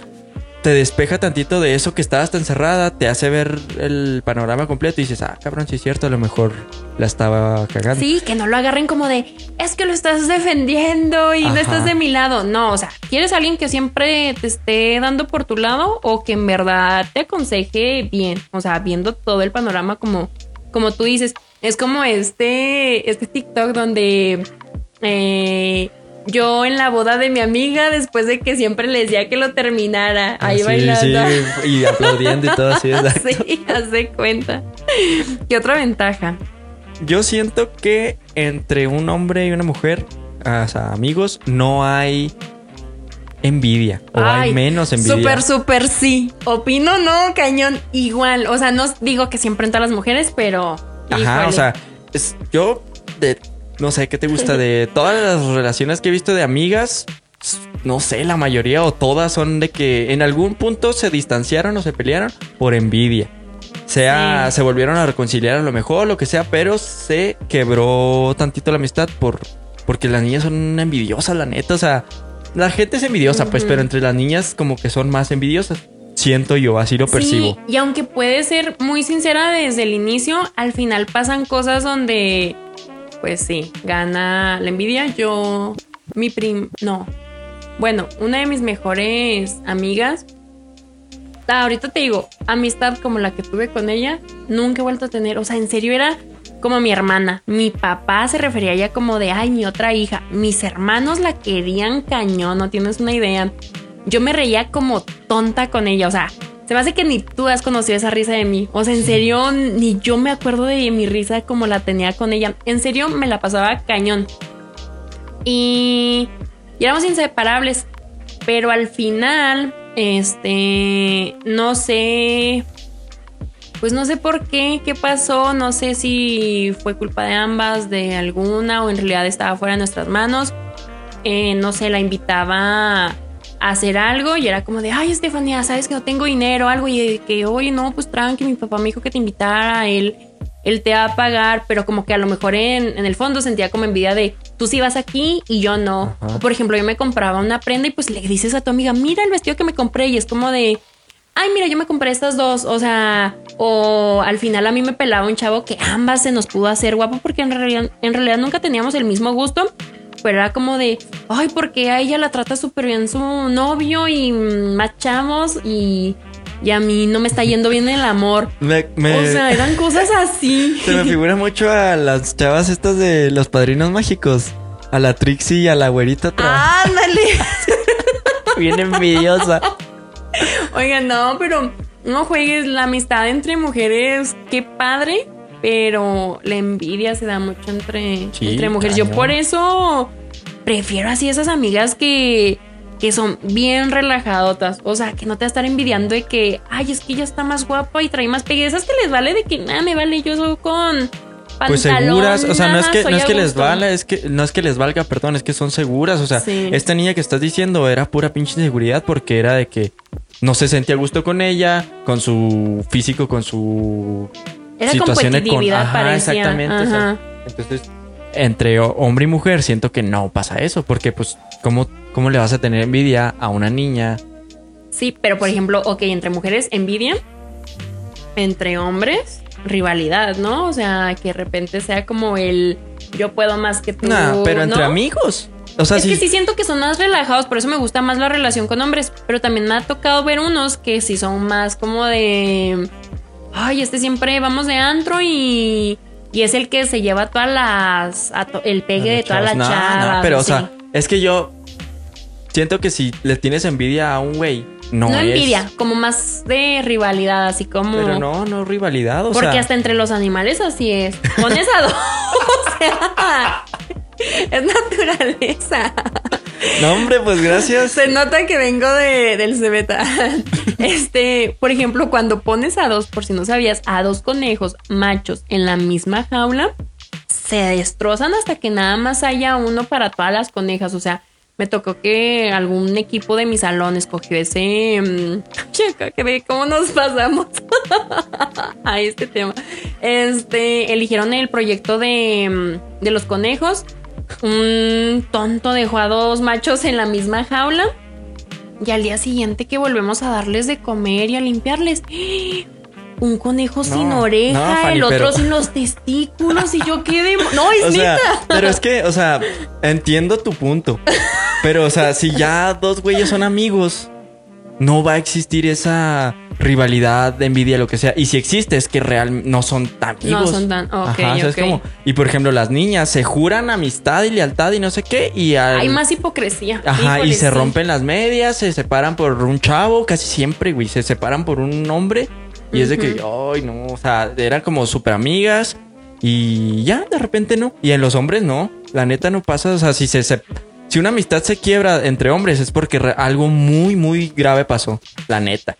te despeja tantito de eso que estabas tan cerrada, te hace ver el panorama completo y dices, ah, cabrón, sí es cierto, a lo mejor la estaba cagando. Sí, que no lo agarren como de, es que lo estás defendiendo y no estás de mi lado. No, o sea, ¿quieres a alguien que siempre te esté dando por tu lado o que en verdad te aconseje bien? O sea, viendo todo el panorama como, como tú dices. Es como este, este TikTok donde eh, yo en la boda de mi amiga, después de que siempre le decía que lo terminara, Ah, ahí sí, bailando. sí, y aplaudiendo y todo así, exacto. Sí, haz de cuenta. ¿Qué otra ventaja? yo siento que entre un hombre y una mujer, o sea, amigos, no hay envidia. O hay Ay, menos envidia. Súper, súper sí. Opino, no, cañón. Igual. O sea, no digo que siempre en todas las mujeres, pero. Ajá, híjole. o sea, es- yo de no sé qué te gusta de todas las relaciones que he visto de amigas, no sé, la mayoría o todas son de que en algún punto se distanciaron o se pelearon por envidia. Sea, Sí. se volvieron a reconciliar a lo mejor, lo que sea, pero se quebró tantito la amistad por porque las niñas son envidiosas, la neta, o sea, la gente es envidiosa, pues, pero entre las niñas como que son más envidiosas. Siento yo, así lo percibo. Sí, y aunque puede ser muy sincera desde el inicio, al final pasan cosas donde, pues sí, gana la envidia. Yo, mi prim, no. Bueno, una de mis mejores amigas, ah, ahorita te digo, amistad como la que tuve con ella, nunca he vuelto a tener. O sea, en serio era como mi hermana. Mi papá se refería a ella como de, ay, mi otra hija. Mis hermanos la querían cañón, no tienes una idea yo me reía como tonta con ella. O sea, se me hace que ni tú has conocido esa risa de mí. O sea, en serio, ni yo me acuerdo de mi risa como la tenía con ella. En serio, me la pasaba cañón. Y, y éramos inseparables. Pero al final, este, no sé, pues no sé por qué, qué pasó, no sé si fue culpa de ambas, de alguna, o en realidad estaba fuera de nuestras manos. Eh, no sé, la invitaba a hacer algo y era como de, ay, Estefanía, sabes que no tengo dinero, algo, y de que, oye, no, pues tranqui, mi papá me dijo que te invitara, él, él te va a pagar, pero como que a lo mejor en, en el fondo sentía como envidia de, tú sí vas aquí y yo no. Ajá. O por ejemplo, yo me compraba una prenda y pues le dices a tu amiga, mira el vestido que me compré y es como de, ay, mira, yo me compré estas dos. O sea, o al final a mí me pelaba un chavo que ambas se nos pudo hacer guapo porque en realidad, en realidad nunca teníamos el mismo gusto. Pero era como de, ay, porque a ella la trata súper bien su novio y machamos y, y a mí no me está yendo bien el amor. Me, me- O sea, eran cosas así. Se me figura mucho a las chavas estas de los padrinos mágicos. A la Trixie y a la güerita. Ándale. Bien envidiosa. Oigan, no, pero no juegues la amistad entre mujeres, qué padre, pero la envidia se da mucho entre, Sí, entre mujeres. Yo por eso prefiero así esas amigas que, que son bien relajadotas. O sea, que no te va a estar envidiando de que, ay, es que ella está más guapa y trae más pegue. Esas que les vale de que nada me vale yo soy con. Pues seguras, o sea, no es que, no es que les valga, es que no es que les valga, perdón, es que son seguras. O sea, Sí. esta niña que estás diciendo era pura pinche inseguridad porque era de que no se sentía a gusto con ella, con su físico, con su Era situación competitividad, Ajá, parecía. exactamente. o sea, Ajá. entonces, entre ho- hombre y mujer, siento que no pasa eso, porque pues, ¿cómo, cómo le vas a tener envidia a una niña? Sí, pero por ejemplo, ok, entre mujeres envidia, entre hombres rivalidad, ¿no? O sea, que de repente sea como el yo puedo más que tú. Nah, pero entre ¿no? amigos. O sea, es que sí siento que son más relajados, por eso me gusta más la relación con hombres, pero también me ha tocado ver unos que sí son más como de, ay, este siempre vamos de antro y, y es el que se lleva todas las, a to- el pegue de todas las No, no, chavas. pero, o sea, es que yo siento que si le tienes envidia a un güey, no, no, es- envidia, como más de rivalidad, así como... Pero no, no rivalidad, o Porque sea. hasta entre los animales así es. Pones a dos. o sea, es naturaleza. No, hombre, pues gracias. Se nota que vengo de, del Cebeta. Este, por ejemplo, cuando pones a dos, por si no sabías, a dos conejos machos en la misma jaula, se destrozan hasta que nada más haya uno para todas las conejas. O sea, me tocó que algún equipo de mi salón escogió ese. mm, Checa, que ve cómo nos pasamos a este tema. Este, eligieron el proyecto de, mm, de los conejos. Un tonto dejó a dos machos en la misma jaula. Y al día siguiente que volvemos a darles de comer y a limpiarles. Un conejo sin oreja, no, Fanny, el otro pero- sin los testículos y yo quedé... No, es O sea, neta. pero es que, o sea, entiendo tu punto. Pero, o sea, si ya dos güeyes son amigos, no va a existir esa rivalidad, envidia, lo que sea. Y si existe, es que real no son tan amigos. No son tan- ok, Ajá, ¿sabes ok. cómo? Y por ejemplo, las niñas se juran amistad y lealtad y no sé qué. Y al- Hay más hipocresía. Ajá, Híjole, y se sí. rompen las medias, se separan por un chavo, casi siempre, güey, se separan por un hombre. Y es de que, ay, no, o sea, eran como súper amigas. Y ya, de repente no. Y en los hombres no. La neta no pasa. O sea, si se, se- si una amistad se quiebra entre hombres es porque algo muy, muy grave pasó. La neta.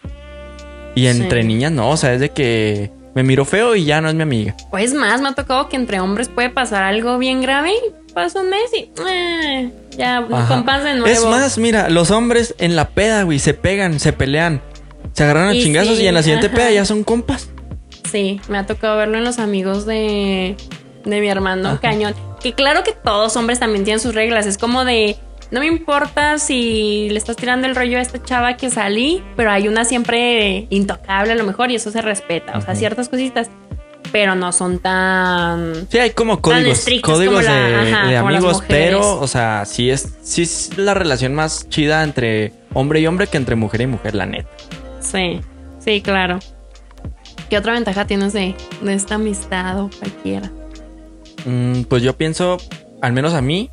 Y entre Sí. niñas no. O sea, es de que me miro feo y ya no es mi amiga. O es más, me ha tocado que entre hombres puede pasar algo bien grave y pasa un mes y eh, ya Ajá. compas de nuevo. Es más, mira, los hombres en la peda, güey, se pegan, se pelean. Se agarran a Y chingazos sí, y en la siguiente ajá. peda ya son compas. Sí, me ha tocado verlo en los amigos de, de mi hermano Ajá. Cañón. Que claro que todos hombres también tienen sus reglas. Es como de, no me importa si le estás tirando el rollo a esta chava que salí, pero hay una siempre intocable a lo mejor y eso se respeta. O sea, ciertas cositas, pero no son tan... Sí, hay como códigos, códigos como la- de, ajá, de amigos, pero, o sea, sí es, sí es la relación más chida entre hombre y hombre que entre mujer y mujer, la neta. Sí, sí, claro. ¿Qué otra ventaja tienes de, de esta amistad o cualquiera? Mm, pues yo pienso, al menos a mí,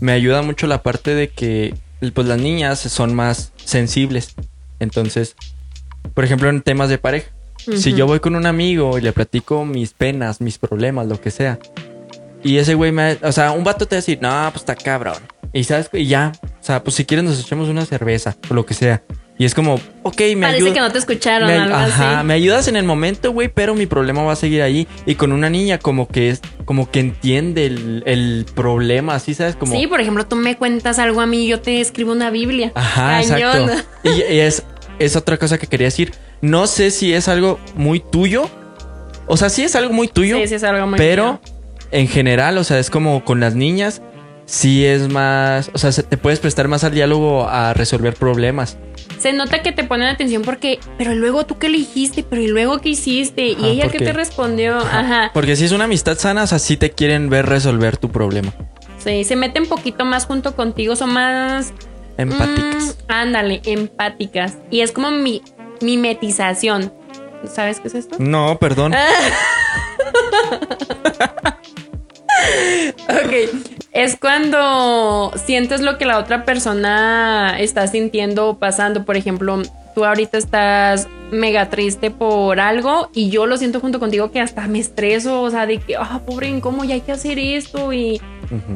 me ayuda mucho la parte de que pues las niñas son más sensibles. Entonces, por ejemplo, en temas de pareja. Si yo voy con un amigo y le platico mis penas, mis problemas, lo que sea. Y ese güey me... O sea, un vato te va a decir, no, pues está cabrón. Y sabes, y ya. O sea, pues si quieres nos echamos una cerveza o lo que sea. Y es como, ok, me Parece ayuda. que no te escucharon, me, algo ajá, así. me ayudas en el momento, güey, pero mi problema va a seguir ahí. Y con una niña como que es, como que entiende el, el problema, así, ¿sabes? Como, Sí, por ejemplo, tú me cuentas algo a mí y yo te escribo una Biblia. Ajá, Cañón. exacto. Y, y es, es otra cosa que quería decir. No sé si es algo muy tuyo. O sea, sí es algo muy tuyo. Sí, sí, es algo muy pero en general, o sea, es como con las niñas. Sí es más, o sea, se- te puedes prestar más al diálogo a resolver problemas. Se nota que te ponen atención porque, pero luego tú qué le dijiste, pero y luego qué hiciste, Ajá, y ella qué te respondió. Ajá. Porque si es una amistad sana, o sea, sí te quieren ver resolver tu problema. Sí, se meten poquito más junto contigo, son más. Empáticas. mm, ándale, empáticas. Y es como mi mimetización. ¿Sabes qué es esto? No, perdón. Ok. Es cuando sientes lo que la otra persona está sintiendo o pasando. Por ejemplo, tú ahorita estás mega triste por algo y yo lo siento junto contigo que hasta me estreso. O sea, de que, ah, pobre, ¿cómo ya hay que hacer esto? Y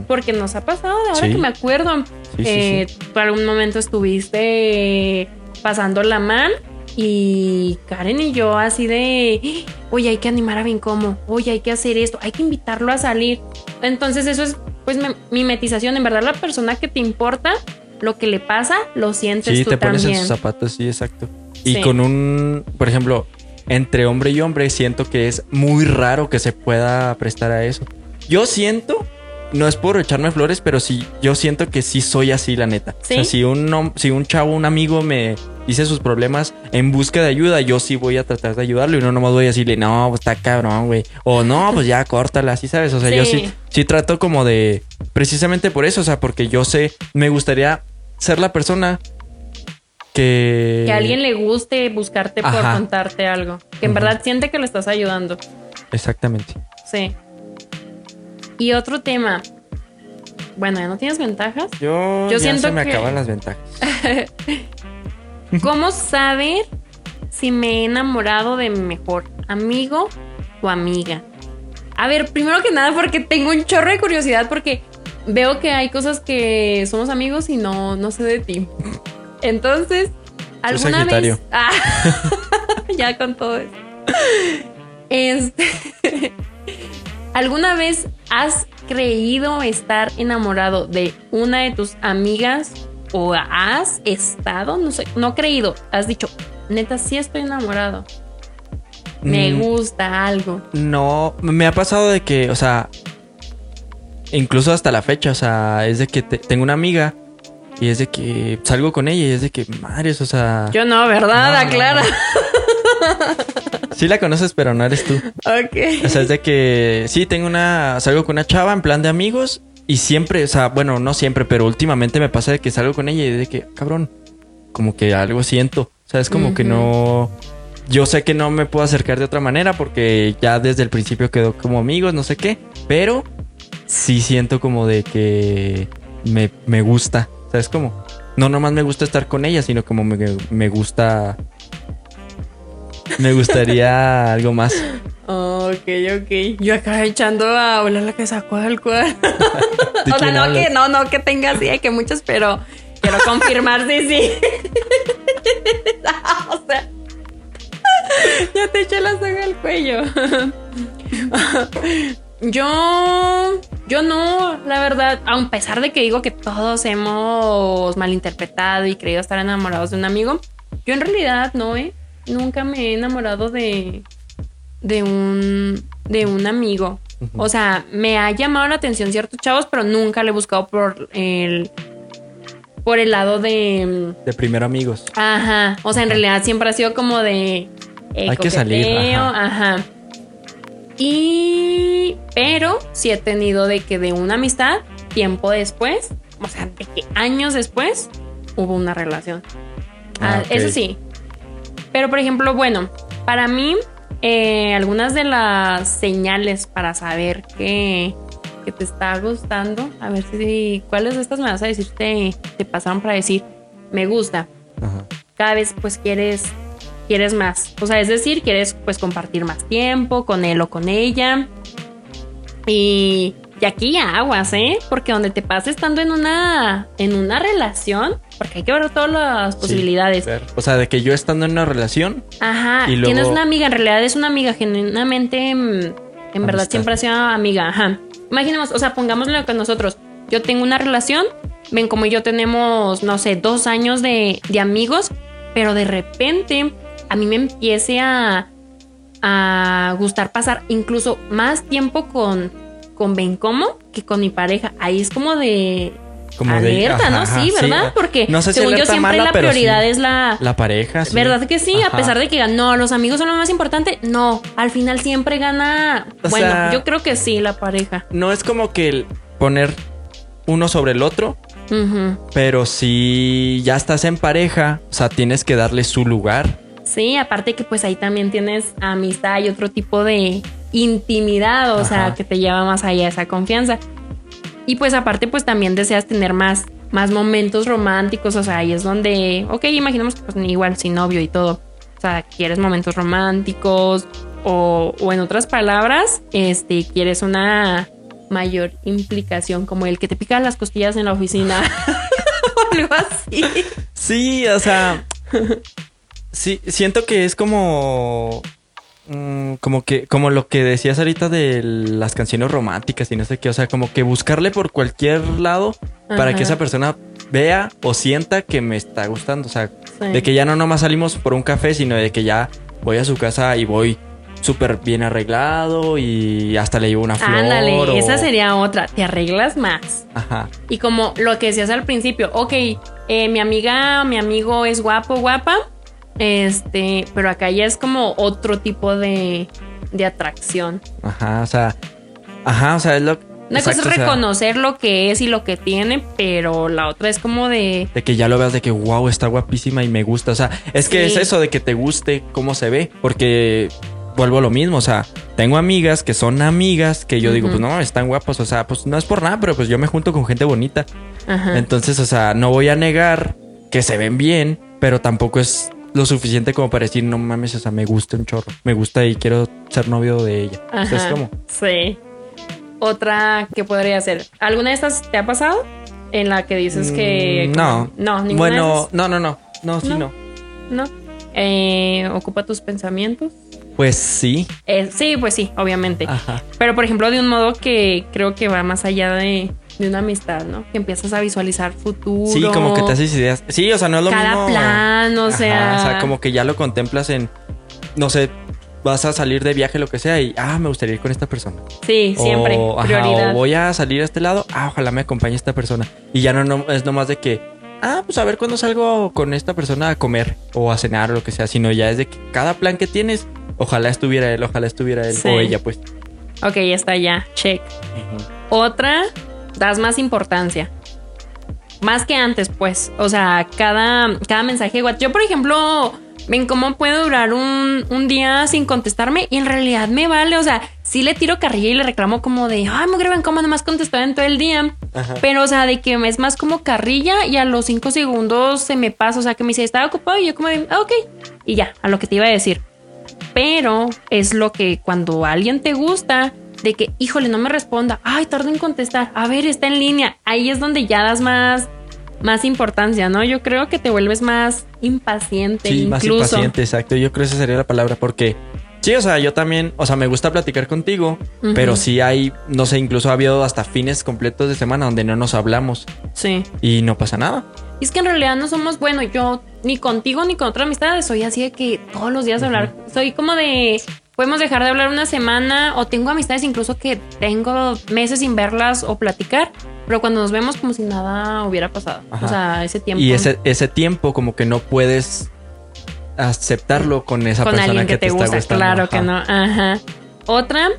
porque nos ha pasado de ahora Sí. que me acuerdo. Sí, sí, Eh, Tú algún momento estuviste pasándola mal y Karen y yo así de, oye, hay que animar a Vincomo, oye, hay que hacer esto, hay que invitarlo a salir. Entonces eso es pues me- mimetización, en verdad la persona que te importa, lo que le pasa, lo sientes Sí, tú te pones en sus zapatos, sí, exacto. Y Sí. con un, por ejemplo, entre hombre y hombre, siento que es muy raro que se pueda prestar a eso. Yo siento, no es por echarme flores, pero sí, yo siento que sí soy así, la neta. O sea, si un, si un chavo, un amigo me dice sus problemas en busca de ayuda, yo sí voy a tratar de ayudarlo y no nomás voy a decirle, no, pues está cabrón, güey. O no, pues ya córtala, así sabes. O sea, yo Sí. sí, trato como de, precisamente por eso, o sea, porque yo sé, me gustaría ser la persona que... Que a alguien le guste buscarte por contarte algo. Que en verdad siente que le estás ayudando. Exactamente. Sí. Y otro tema. Bueno, ¿ya no tienes ventajas? Yo, Yo ya siento se me que- acaban las ventajas. ¿Cómo saber si me he enamorado de mi mejor amigo o amiga? A ver, primero que nada, porque tengo un chorro de curiosidad, porque veo que hay cosas que somos amigos y no, no sé de ti. Entonces, ¿alguna vez? Ah, ya con todo eso. Este, ¿Alguna vez has creído estar enamorado de una de tus amigas o has estado, no sé, no creído, has dicho, neta, sí estoy enamorado. Me Mm, gusta algo. No, me ha pasado de que, o sea, incluso hasta la fecha, o sea, es de que te- tengo una amiga y es de que salgo con ella y es de que, madres, o sea, Yo no, ¿verdad? No, no, Aclara. sí la conoces, pero no eres tú. Ok. O sea, es de que sí tengo una, salgo con una chava en plan de amigos y siempre, o sea, bueno, no siempre, pero últimamente me pasa de que salgo con ella y es de que, cabrón, como que algo siento, o sea, es como que no, yo sé que no me puedo acercar de otra manera porque ya desde el principio quedó como amigos, no sé qué, pero sí siento como de que me, me gusta, ¿sabes cómo? No nomás me gusta estar con ella, sino como me, me gusta... Me gustaría algo más. Ok. Ok, ok. Yo acá echando a volar la cabeza, ¿cuál, cuál? o sea, no que, no, no que tenga así, que muchos, pero quiero confirmar sí, sí. o sea, ya te eché la soga al cuello. yo, yo no, la verdad, a pesar de que digo que todos hemos malinterpretado y creído estar enamorados de un amigo, yo en realidad no, ¿eh? Nunca me he enamorado de, de un, de un amigo. O sea, me ha llamado la atención ciertos chavos, pero nunca le he buscado por el por el lado de de primero amigos. Ajá, o sea, en realidad siempre ha sido como de hay que salir, ajá. Y pero sí he tenido de que de una amistad tiempo después, o sea, de que años después hubo una relación. Ah, ah, eso sí. Pero por ejemplo, bueno, para mí eh, algunas de las señales para saber que, te está gustando, a ver si cuáles de estas me vas a decir te, te pasaron para decir me gusta. Cada vez pues quieres quieres más, o sea, es decir, quieres pues compartir más tiempo con él o con ella. Y y aquí aguas, ¿eh? Porque donde te pasa estando en una, en una relación, porque hay que ver todas las posibilidades. o sea, de que yo estando en una relación. Ajá. Y Tienes una amiga, en realidad es una amiga genuinamente, mm, en verdad siempre ha sido amiga. Ajá. Imaginemos, o sea, pongámoslo con nosotros. Yo tengo una relación, ven como yo tenemos, no sé, dos años de, de amigos, pero de repente a mí me empiece a, a gustar pasar incluso más tiempo con con Bencomo que con mi pareja. Ahí es como de como alerta, ¿no? sí, ¿verdad? Porque no sé según yo siempre la prioridad es la la pareja, ¿Verdad que sí? A pesar de que no, los amigos son lo más importante, no, al final siempre gana, bueno, yo creo que sí, la pareja. No es como que poner uno sobre el otro, pero si ya estás en pareja, o sea, tienes que darle su lugar. Sí, aparte que pues ahí también tienes amistad y otro tipo de intimidad, o sea, que te lleva más allá esa confianza. Y pues aparte, pues también deseas tener más, más momentos románticos, o sea, ahí es donde, ok, imaginemos que pues igual sin novio y todo, o sea, quieres momentos románticos o, o en otras palabras, este, quieres una mayor implicación, como el que te pica las costillas en la oficina o algo así. Sí, o sea, sí, siento que es como Mm, como que, como lo que decías ahorita de las canciones románticas y no sé qué, o sea, como que buscarle por cualquier lado para que esa persona vea o sienta que me está gustando, o sea, de que ya no nomás salimos por un café, sino de que ya voy a su casa y voy súper bien arreglado y hasta le llevo una flor. Ándale, esa sería otra, te arreglas más. Ajá. Y como lo que decías al principio, ok, eh, mi amiga, mi amigo es guapo, guapa este, pero acá ya es como otro tipo de, de atracción. Ajá, o sea, ajá, o sea, es lo una cosa es reconocer lo que es y lo que tiene, pero la otra es como de. De que ya lo veas de que wow, está guapísima y me gusta. O sea, es que es eso de que te guste cómo se ve. Porque vuelvo a lo mismo. O sea, tengo amigas que son amigas que yo digo, pues no, están guapas. O sea, pues no es por nada, pero pues yo me junto con gente bonita. Ajá. Entonces, o sea, no voy a negar que se ven bien, pero tampoco es lo suficiente como para decir, no mames, o sea, me gusta un chorro, me gusta y quiero ser novio de ella. Ajá, como. Sí. Otra que podría ser. ¿Alguna de estas te ha pasado? En la que dices que. Mm, no. No, ninguna. Bueno, no, no, no. No, sí, no. No. Eh, ¿Ocupa tus pensamientos? Pues sí. Eh, sí, pues sí, obviamente. Ajá. Pero por ejemplo, de un modo que creo que va más allá de de una amistad, ¿no? Que empiezas a visualizar futuro. Sí, como que te haces ideas. Sí, o sea, no es lo mismo. Cada plan, o sea. O sea, como que ya lo contemplas en, no sé, vas a salir de viaje, lo que sea, y, ah, me gustaría ir con esta persona. Sí, siempre. prioridad. o voy a salir a este lado, ah, ojalá me acompañe esta persona. Y ya no, no es nomás de que, ah, pues a ver cuándo salgo con esta persona a comer o a cenar o lo que sea, sino ya es de que cada plan que tienes, ojalá estuviera él, ojalá estuviera él o ella, pues. Ok, ya está ya, check. Otra das más importancia. Más que antes, pues. O sea, cada, cada mensaje Yo, por ejemplo, ven cómo puedo durar un, un, día sin contestarme y en realidad me vale. O sea, sí le tiro carrilla y le reclamo como de, ay, me ven cómo nomás contestaba en todo el día. Pero, o sea, de que es más como carrilla y a los cinco segundos se me pasa. O sea, que me dice, estaba ocupado y yo como de, ah, ok. Y ya, a lo que te iba a decir. Pero es lo que cuando alguien te gusta, de que, híjole, no me responda, ay, tardo en contestar, a ver, está en línea. Ahí es donde ya das más, más importancia, ¿no? Yo creo que te vuelves más impaciente. Sí, más impaciente, exacto. Yo creo que esa sería la palabra porque sí, o sea, yo también, o sea, me gusta platicar contigo, pero sí hay, no sé, incluso ha habido hasta fines completos de semana donde no nos hablamos Sí. y no pasa nada. Y es que en realidad no somos, bueno, yo ni contigo ni con otras amistades soy así de que todos los días hablar. Soy como de, podemos dejar de hablar una semana o tengo amistades incluso que tengo meses sin verlas o platicar, pero cuando nos vemos como si nada hubiera pasado. Ajá. O sea, ese tiempo. Y ese, ese tiempo como que no puedes aceptarlo con esa con persona alguien que, te está gusta, gustando. claro Ajá. que no. Ajá. Otra,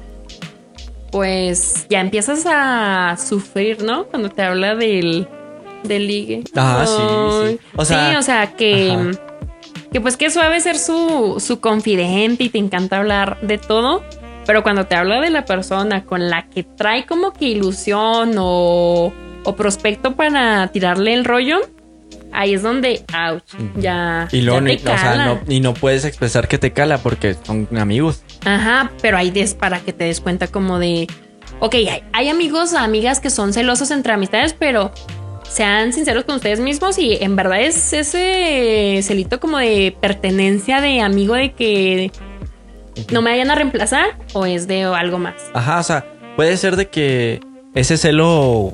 pues ya empiezas a sufrir, ¿no? Cuando te habla del, del ligue. Ah, sí, sí. O sea, sí, o sea que, ajá. Que pues que suave ser su, su confidente y te encanta hablar de todo. Pero cuando te habla de la persona con la que trae como que ilusión o, o prospecto para tirarle el rollo, ahí es donde, ouch, ya, Y luego ya ni, te o sea, cala. no, y no puedes expresar que te cala porque son amigos. Ajá, pero hay des para que te des cuenta como de, ok, hay, hay amigos, amigas que son celosos entre amistades, pero sean sinceros con ustedes mismos y en verdad es ese celito como de pertenencia de amigo de que no me vayan a reemplazar o es de algo más. Ajá, o sea, puede ser de que ese celo,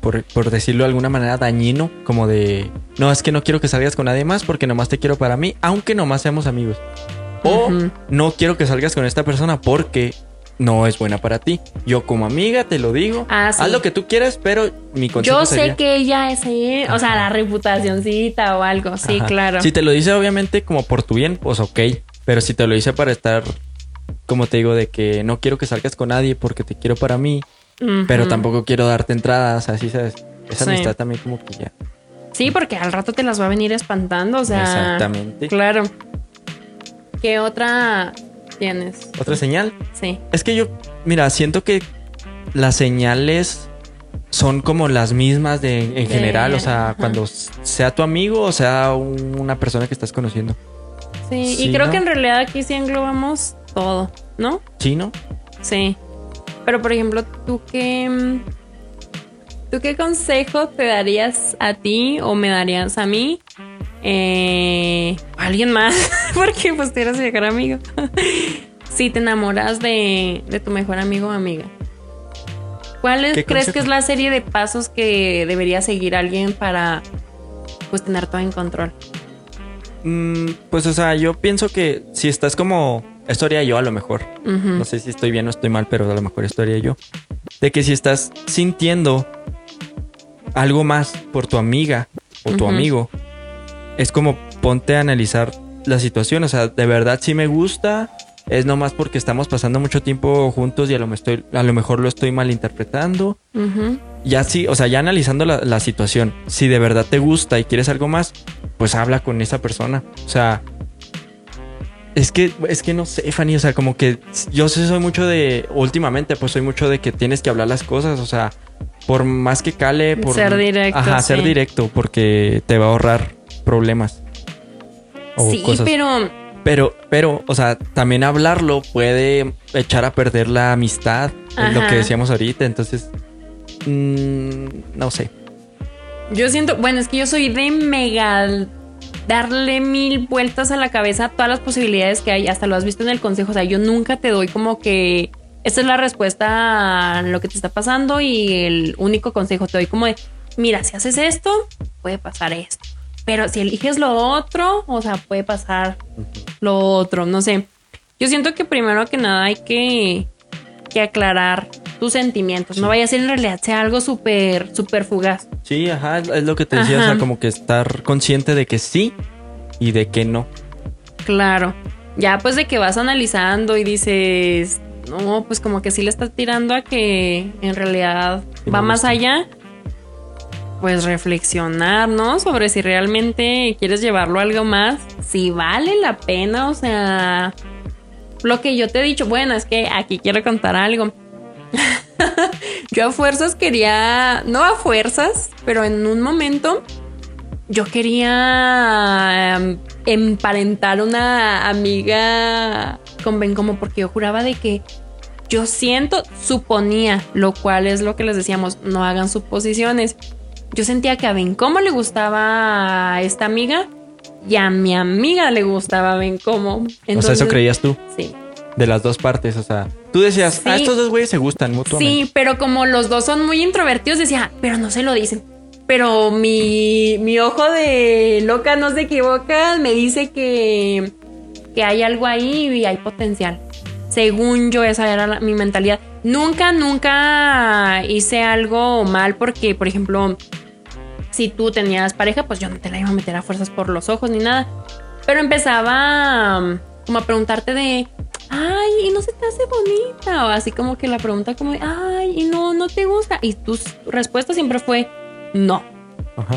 por, por decirlo de alguna manera, dañino, como de, no, es que no quiero que salgas con nadie más porque nomás te quiero para mí, aunque nomás seamos amigos. O no quiero que salgas con esta persona porque no es buena para ti. Yo como amiga te lo digo, Ah, sí. haz lo que tú quieras, pero mi consejo Yo sé sería- que ella es, eh, o sea, la reputacioncita o algo, sí, Ajá. claro. Si te lo dice obviamente como por tu bien, pues ok. Pero si te lo dice para estar, como te digo, de que no quiero que salgas con nadie porque te quiero para mí, pero tampoco quiero darte entradas, así sabes. Esa Sí. amistad también como que ya. Sí, porque al rato te las va a venir espantando, o sea. Exactamente. Claro. ¿Qué otra tienes? Otra señal. Sí. Es que yo, mira, siento que las señales son como las mismas de, en De- general, o sea, ajá. cuando sea tu amigo o sea un- una persona que estás conociendo. Sí, Sí, y creo ¿no? que en realidad aquí sí englobamos todo, ¿no? ¿Sí, no? Sí. Pero por ejemplo, ¿tú qué, mm, ¿tú qué consejo te darías a ti o me darías a mí? Eh, alguien más, porque pues tú eres mi mejor amigo. si te enamoras de, de tu mejor amigo o amiga. ¿Cuál es- ¿Qué crees que es la serie de pasos que debería seguir alguien para pues tener todo en control? Mm, pues, o sea, yo pienso que si estás como. Esto haría yo a lo mejor. No sé si estoy bien o estoy mal, pero a lo mejor esto haría yo. De que si estás sintiendo algo más por tu amiga o tu amigo, es como ponte a analizar la situación. O sea, de verdad sí me gusta. Es nomás porque estamos pasando mucho tiempo juntos y a lo, me estoy, a lo mejor lo estoy malinterpretando. Ujú. Ya sí, o sea, ya analizando la, la situación, si de verdad te gusta y quieres algo más, pues habla con esa persona. O sea, es que, es que no sé, Fanny, o sea, como que yo sí soy mucho de, últimamente, pues soy mucho de que tienes que hablar las cosas, o sea, por más que cale, por Ser directo, Ajá, ser directo, porque te va a ahorrar problemas. o Sí, cosas. pero Pero, pero, o sea, también hablarlo puede echar a perder la amistad, es lo que decíamos ahorita, entonces, mm, no sé. Yo siento, bueno, es que yo soy de mega darle mil vueltas a la cabeza a todas las posibilidades que hay, hasta lo has visto en el consejo, o sea, yo nunca te doy como que esta es la respuesta a lo que te está pasando y el único consejo te doy como de, mira, si haces esto, puede pasar esto, pero si eliges lo otro, o sea, puede pasar lo otro, no sé. Yo siento que primero que nada hay que, que aclarar tus sentimientos, no vaya a ser en realidad sea algo súper, súper fugaz. Sí, ajá, es lo que te decía, o sea, como que estar consciente de que sí y de que no. Claro. Ya pues de que vas analizando y dices, no, pues como que sí le estás tirando a que en realidad Sí, va más allá. Pues reflexionar, ¿no? Sobre si realmente quieres llevarlo a algo más, si vale la pena, o sea, lo que yo te he dicho, bueno, es que aquí quiero contar algo. yo a fuerzas quería, no a fuerzas, pero en un momento yo quería em, emparentar una amiga con Bencomo porque yo juraba de que yo siento, suponía, lo cual es lo que les decíamos, no hagan suposiciones. Yo sentía que a Bencomo le gustaba a esta amiga y a mi amiga le gustaba Bencomo. o sea, eso creías tú. Sí. De las dos partes, o sea, tú decías, a estos dos güeyes se gustan mutuamente. Sí, pero como los dos son muy introvertidos, decía, pero no se lo dicen. Pero mi, mi ojo de loca no se equivoca, me dice que, que hay algo ahí y hay potencial. Según yo, esa era mi mentalidad. Nunca, nunca hice algo mal porque, por ejemplo, si tú tenías pareja, pues yo no te la iba a meter a fuerzas por los ojos ni nada. Pero empezaba um, como a preguntarte de, ay, y no se te hace bonita. O así como que la pregunta como de, ay, y no, no te gusta. Y tu respuesta siempre fue, no.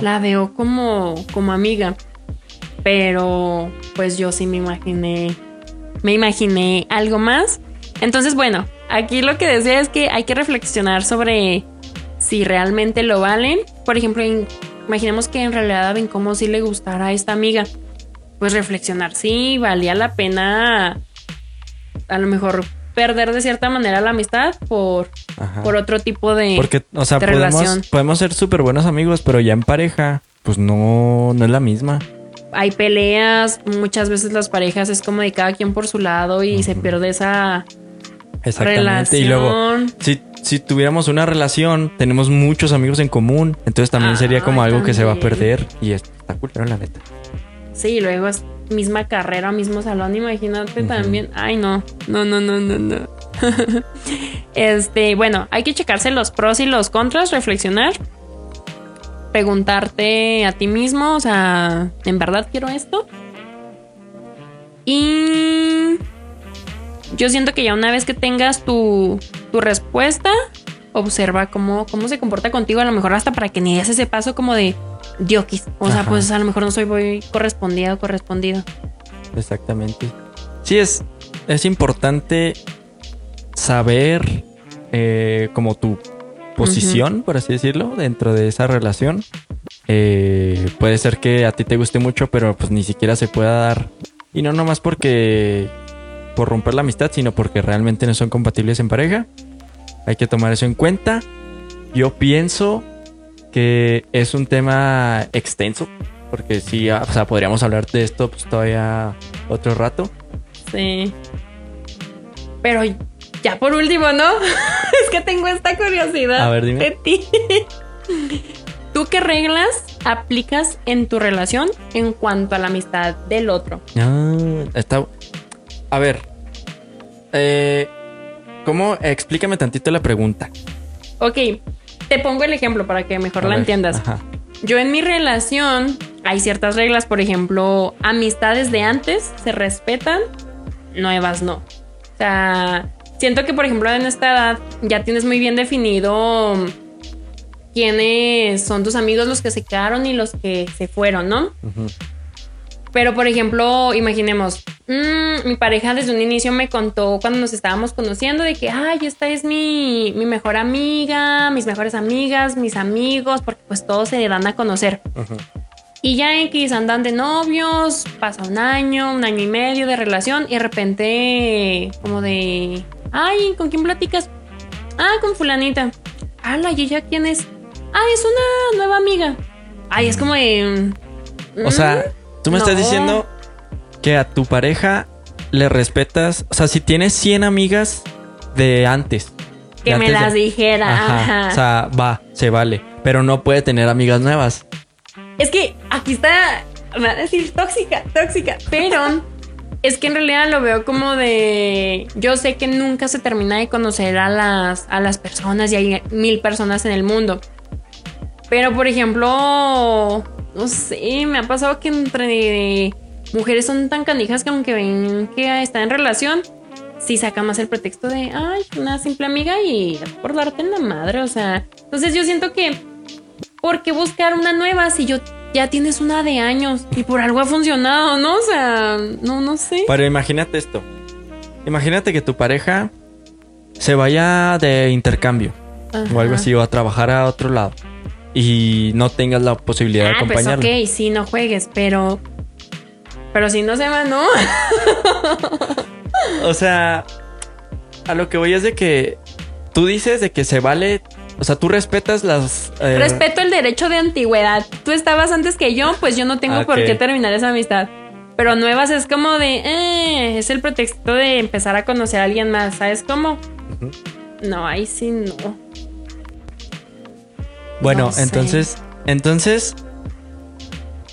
La veo como, como amiga. Pero pues yo sí me imaginé, me imaginé algo más. Entonces, bueno, aquí lo que decía es que hay que reflexionar sobre si realmente lo valen. Por ejemplo, imaginemos que en realidad ven como si le gustara a esta amiga. Pues reflexionar, sí, valía la pena a lo mejor perder de cierta manera la amistad por, por otro tipo de, Porque, o sea, podemos, podemos ser súper buenos amigos, pero ya en pareja, pues no, no es la misma. Hay peleas, muchas veces las parejas es como de cada quien por su lado y se pierde esa Exactamente. Y luego, si, si tuviéramos una relación, tenemos muchos amigos en común, entonces también sería como algo que se va a perder y está cool, la neta. Sí, luego es misma carrera, mismo salón, imagínate también. Ay, no, no, no, no, no, no. este, bueno, hay que checarse los pros y los contras, reflexionar, preguntarte a ti mismo, o sea, ¿en verdad quiero esto? Y yo siento que ya una vez que tengas tu, tu respuesta, observa cómo, cómo se comporta contigo, a lo mejor hasta para que ni des ese paso como de diokis. O sea, pues a lo mejor no soy muy correspondido o correspondido. Exactamente. Sí, es, es importante saber eh, como tu posición, por así decirlo, dentro de esa relación. Eh, puede ser que a ti te guste mucho, pero pues ni siquiera se pueda dar. Y no nomás porque por romper la amistad, sino porque realmente no son compatibles en pareja. Hay que tomar eso en cuenta. Yo pienso que es un tema extenso, porque sí, o sea, podríamos hablar de esto pues, todavía otro rato. Sí. Pero ya por último, ¿no? es que tengo esta curiosidad A ver, dime. de ti. ¿Tú qué reglas aplicas en tu relación en cuanto a la amistad del otro? Ah, está. A ver. Eh, ¿Cómo? Explícame tantito la pregunta. Ok, te pongo el ejemplo para que mejor la entiendas. Yo en mi relación hay ciertas reglas, por ejemplo, amistades de antes se respetan, nuevas no. O sea, siento que por ejemplo en esta edad ya tienes muy bien definido quiénes son tus amigos los que se quedaron y los que se fueron, ¿no? Pero, por ejemplo, imaginemos, mm, mi pareja desde un inicio me contó cuando nos estábamos conociendo de que, ay, esta es mi, mejor amiga, mis mejores amigas, mis amigos, porque pues todos se dan a conocer. Y ya X andan de novios, pasa un año, un año y medio de relación y de repente como de, ay, ¿con quién platicas? Ah, con fulanita. Ala, ¿y ella quién es? Ah, es una nueva amiga. Ay, es como de... O sea, mm, Tú me estás diciendo que a tu pareja le respetas. O sea, si tienes 100 amigas de antes. Que me las dijera. O sea, va, se vale. Pero no puede tener amigas nuevas. Es que aquí está. Me va a decir tóxica, tóxica. Pero es que en realidad lo veo como de. Yo sé que nunca se termina de conocer a las, a las personas y hay mil personas en el mundo. Pero por ejemplo, no sé, me ha pasado que entre mujeres son tan canijas que aunque ven que está en relación, sí saca más el pretexto de, ay, una simple amiga y por darte en la madre, o sea, entonces yo siento que, ¿por qué buscar una nueva si yo ya tienes una de años y por algo ha funcionado, ¿no? O sea, no, no sé. Pero imagínate esto, imagínate que tu pareja se vaya de intercambio o algo así, o a trabajar a otro lado y no tengas la posibilidad de acompañarlo. Ah, pues ok, sí, no juegues, pero. Pero si no se va, no. O sea, a lo que voy es de que tú dices de que se vale. O sea, tú respetas las. eh... Respeto el derecho de antigüedad. Tú estabas antes que yo, pues yo no tengo okay. por qué terminar esa amistad. Pero nuevas es como de. Eh, es el pretexto de empezar a conocer a alguien más. ¿Sabes cómo? Uh -huh. No, ahí sí no. Bueno, no sé. entonces. Entonces.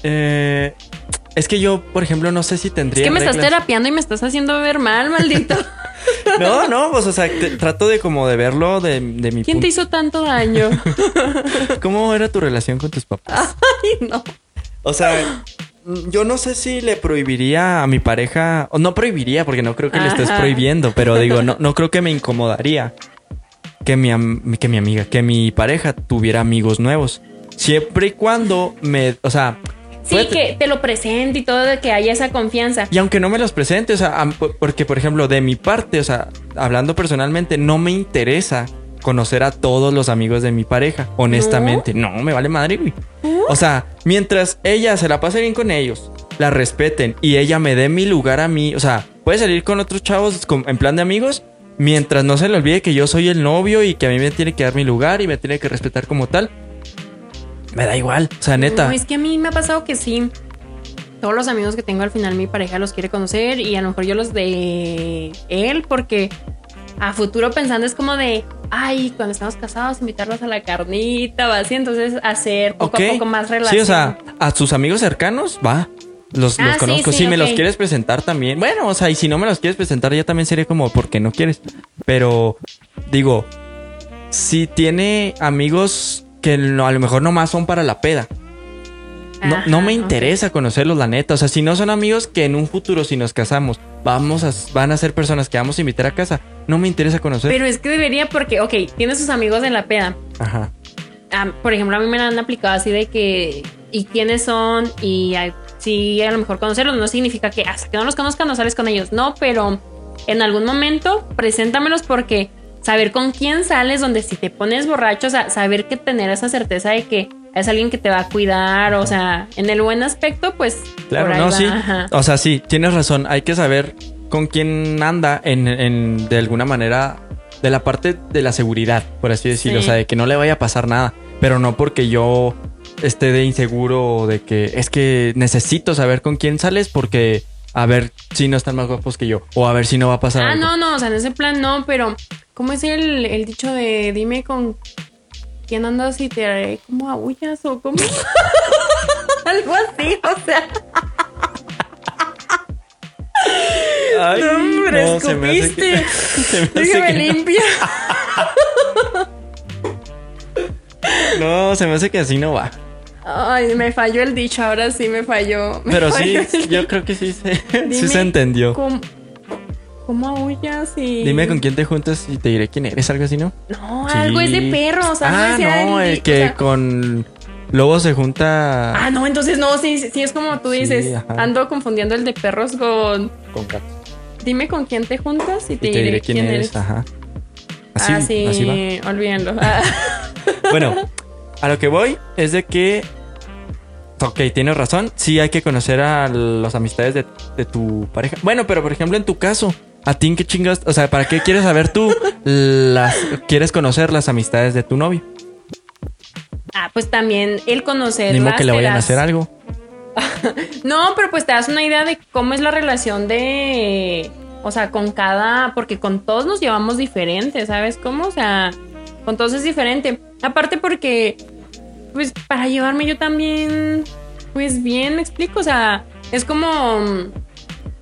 Eh, es que yo, por ejemplo, no sé si tendría. Es que me reglas. estás terapiando y me estás haciendo ver mal, maldito. no, no, pues, o sea, te, trato de como de verlo de, de mi ¿Quién te hizo tanto daño? ¿Cómo era tu relación con tus papás? Ay, no. O sea, yo no sé si le prohibiría a mi pareja, o no prohibiría, porque no creo que le estés prohibiendo, pero digo, no, no creo que me incomodaría que mi, que mi amiga, que mi pareja tuviera amigos nuevos. Siempre y cuando me, o sea, Sí, que te lo presente y todo, de que haya esa confianza. Y aunque no me los presente, o sea, porque por ejemplo, de mi parte, o sea, hablando personalmente, no me interesa conocer a todos los amigos de mi pareja, honestamente. No, no me vale madre, güey. ¿Uh? O sea, mientras ella se la pase bien con ellos, la respeten y ella me dé mi lugar a mí, o sea, puede salir con otros chavos en plan de amigos, mientras no se le olvide que yo soy el novio y que a mí me tiene que dar mi lugar y me tiene que respetar como tal me da igual. O sea, neta. No, es que a mí me ha pasado que sí. Todos los amigos que tengo al final mi pareja los quiere conocer y a lo mejor yo los de él porque a futuro pensando es como de, ay, cuando estamos casados invitarlos a la carnita o así, entonces hacer poco okay. a poco más relación. Sí, o sea, a sus amigos cercanos, va. Los, ah, los conozco. Sí, sí, si okay. me los quieres presentar también. Bueno, o sea, y si no me los quieres presentar, ya también sería como, ¿por qué no quieres? Pero, digo, si tiene amigos que a lo mejor nomás son para la peda. No, Ajá, no me interesa okay. conocerlos, la neta. O sea, si no son amigos que en un futuro, si nos casamos, vamos a, van a ser personas que vamos a invitar a casa, no me interesa conocer. Pero es que debería, porque, ok, tiene sus amigos en la peda. Ajá. Um, por ejemplo, a mí me han aplicado así de que, ¿y quiénes son? Y si a lo mejor conocerlos no significa que hasta que no los conozcan no sales con ellos. No, pero en algún momento, preséntamelos porque saber con quién sales, donde si te pones borracho, o sea, saber que tener esa certeza de que es alguien que te va a cuidar, o sea, en el buen aspecto, pues. Claro, no, va. sí. Ajá. O sea, sí, tienes razón. Hay que saber con quién anda en, en, de alguna manera de la parte de la seguridad, por así decirlo. Sí. O sea, de que no le vaya a pasar nada, pero no porque yo esté de inseguro de que es que necesito saber con quién sales porque a ver si no están más guapos que yo o a ver si no va a pasar ah, algo. no, no, o sea, en ese plan no, pero ¿cómo es el, el dicho de dime con quién andas y te haré como aullas o como algo así, o sea. Ay, no, hombre, no, que, se me hace Déjame que limpia. No. no, se me hace que así no va. Ay, me falló el dicho, ahora sí me falló. Me Pero falló sí, yo creo que sí se, sí se entendió. ¿Cómo, cómo aullas y...? Dime con quién te juntas y te diré quién eres, algo así, ¿no? No, Sí. algo es de perros. Ah, no, el o que sea- con lobo se junta Ah, no, entonces no, sí, sí, es como tú dices. Ando confundiendo el de perros con... con gatos. Dime con quién te juntas y Y te, diré, quién, eres. Ajá. Así, ah, sí, así va. olvídenlo. Ah. Bueno, a lo que voy es de que. Ok, tienes razón. Sí, hay que conocer a las amistades de, de tu pareja. Bueno, pero por ejemplo, en tu caso, ¿a ti en qué chingas? O sea, ¿para qué quieres saber tú? Las, ¿Quieres conocer las amistades de tu novio? Ah, pues también el conocer. Ni que le vayan a hacer algo. No, pero pues te das una idea de cómo es la relación de. O sea, con cada. Porque con todos nos llevamos diferente, ¿sabes cómo? O sea, todos es diferente. Aparte, porque. Pues para llevarme yo también. Pues bien, me explico. O sea, es como. mm,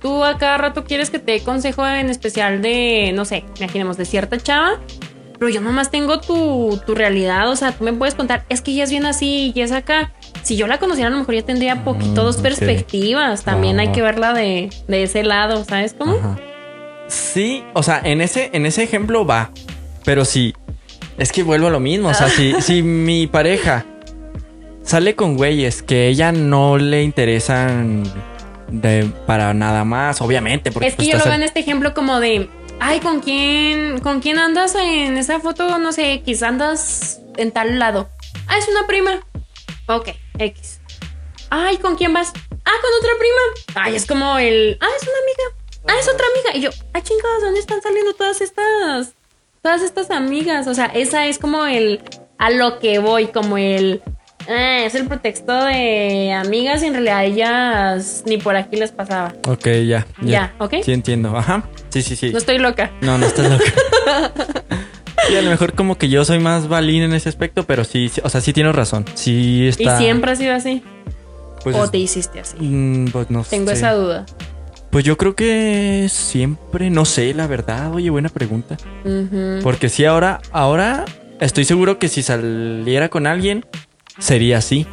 Tú a cada rato quieres que te dé consejo en especial de. No sé, imaginemos, de cierta chava. Pero yo nomás tengo tu, tu realidad. O sea, tú me puedes contar. Es que ella es bien así y es acá. Si yo la conociera, a lo mejor ya tendría poquito dos Mm, perspectivas. También hay que verla de, de ese lado, ¿sabes cómo? Ajá. Sí, o sea, en ese, en ese ejemplo va. Pero sí, es que vuelvo a lo mismo. O sea, si, si mi pareja sale con güeyes que ella no le interesan de, para nada más, obviamente. Porque Es que pues, yo lo veo en este ejemplo como de, ay, ¿con quién, ¿con quién andas en esa foto? No sé, X, andas en tal lado. Ah, es una prima. Ok, X. Ay, ¿con quién vas? Ah, con otra prima. Ay, es como el, ah, es una amiga. ah, es otra amiga. Y yo, ah, chingados, ¿dónde están saliendo todas estas, todas estas amigas? O sea, esa es como el, a lo que voy, como el, ah, es el pretexto de amigas y en realidad ellas ni por aquí les pasaba. Ok, ya. Ya, ¿ok? Sí, entiendo. Ajá. Sí, sí, sí. No estoy loca. No, no estás loca. Sí, a lo mejor como que yo soy más balín en ese aspecto, pero sí, sí, o sea, sí tienes razón. Sí está. ¿Y siempre ha sido así? Pues, ¿O te hiciste así? mm, pues no Tengo sé. esa duda. Pues yo creo que siempre, no sé, la verdad. Oye, buena pregunta. Porque sí, ahora, ahora estoy seguro que si saliera con alguien, sería así.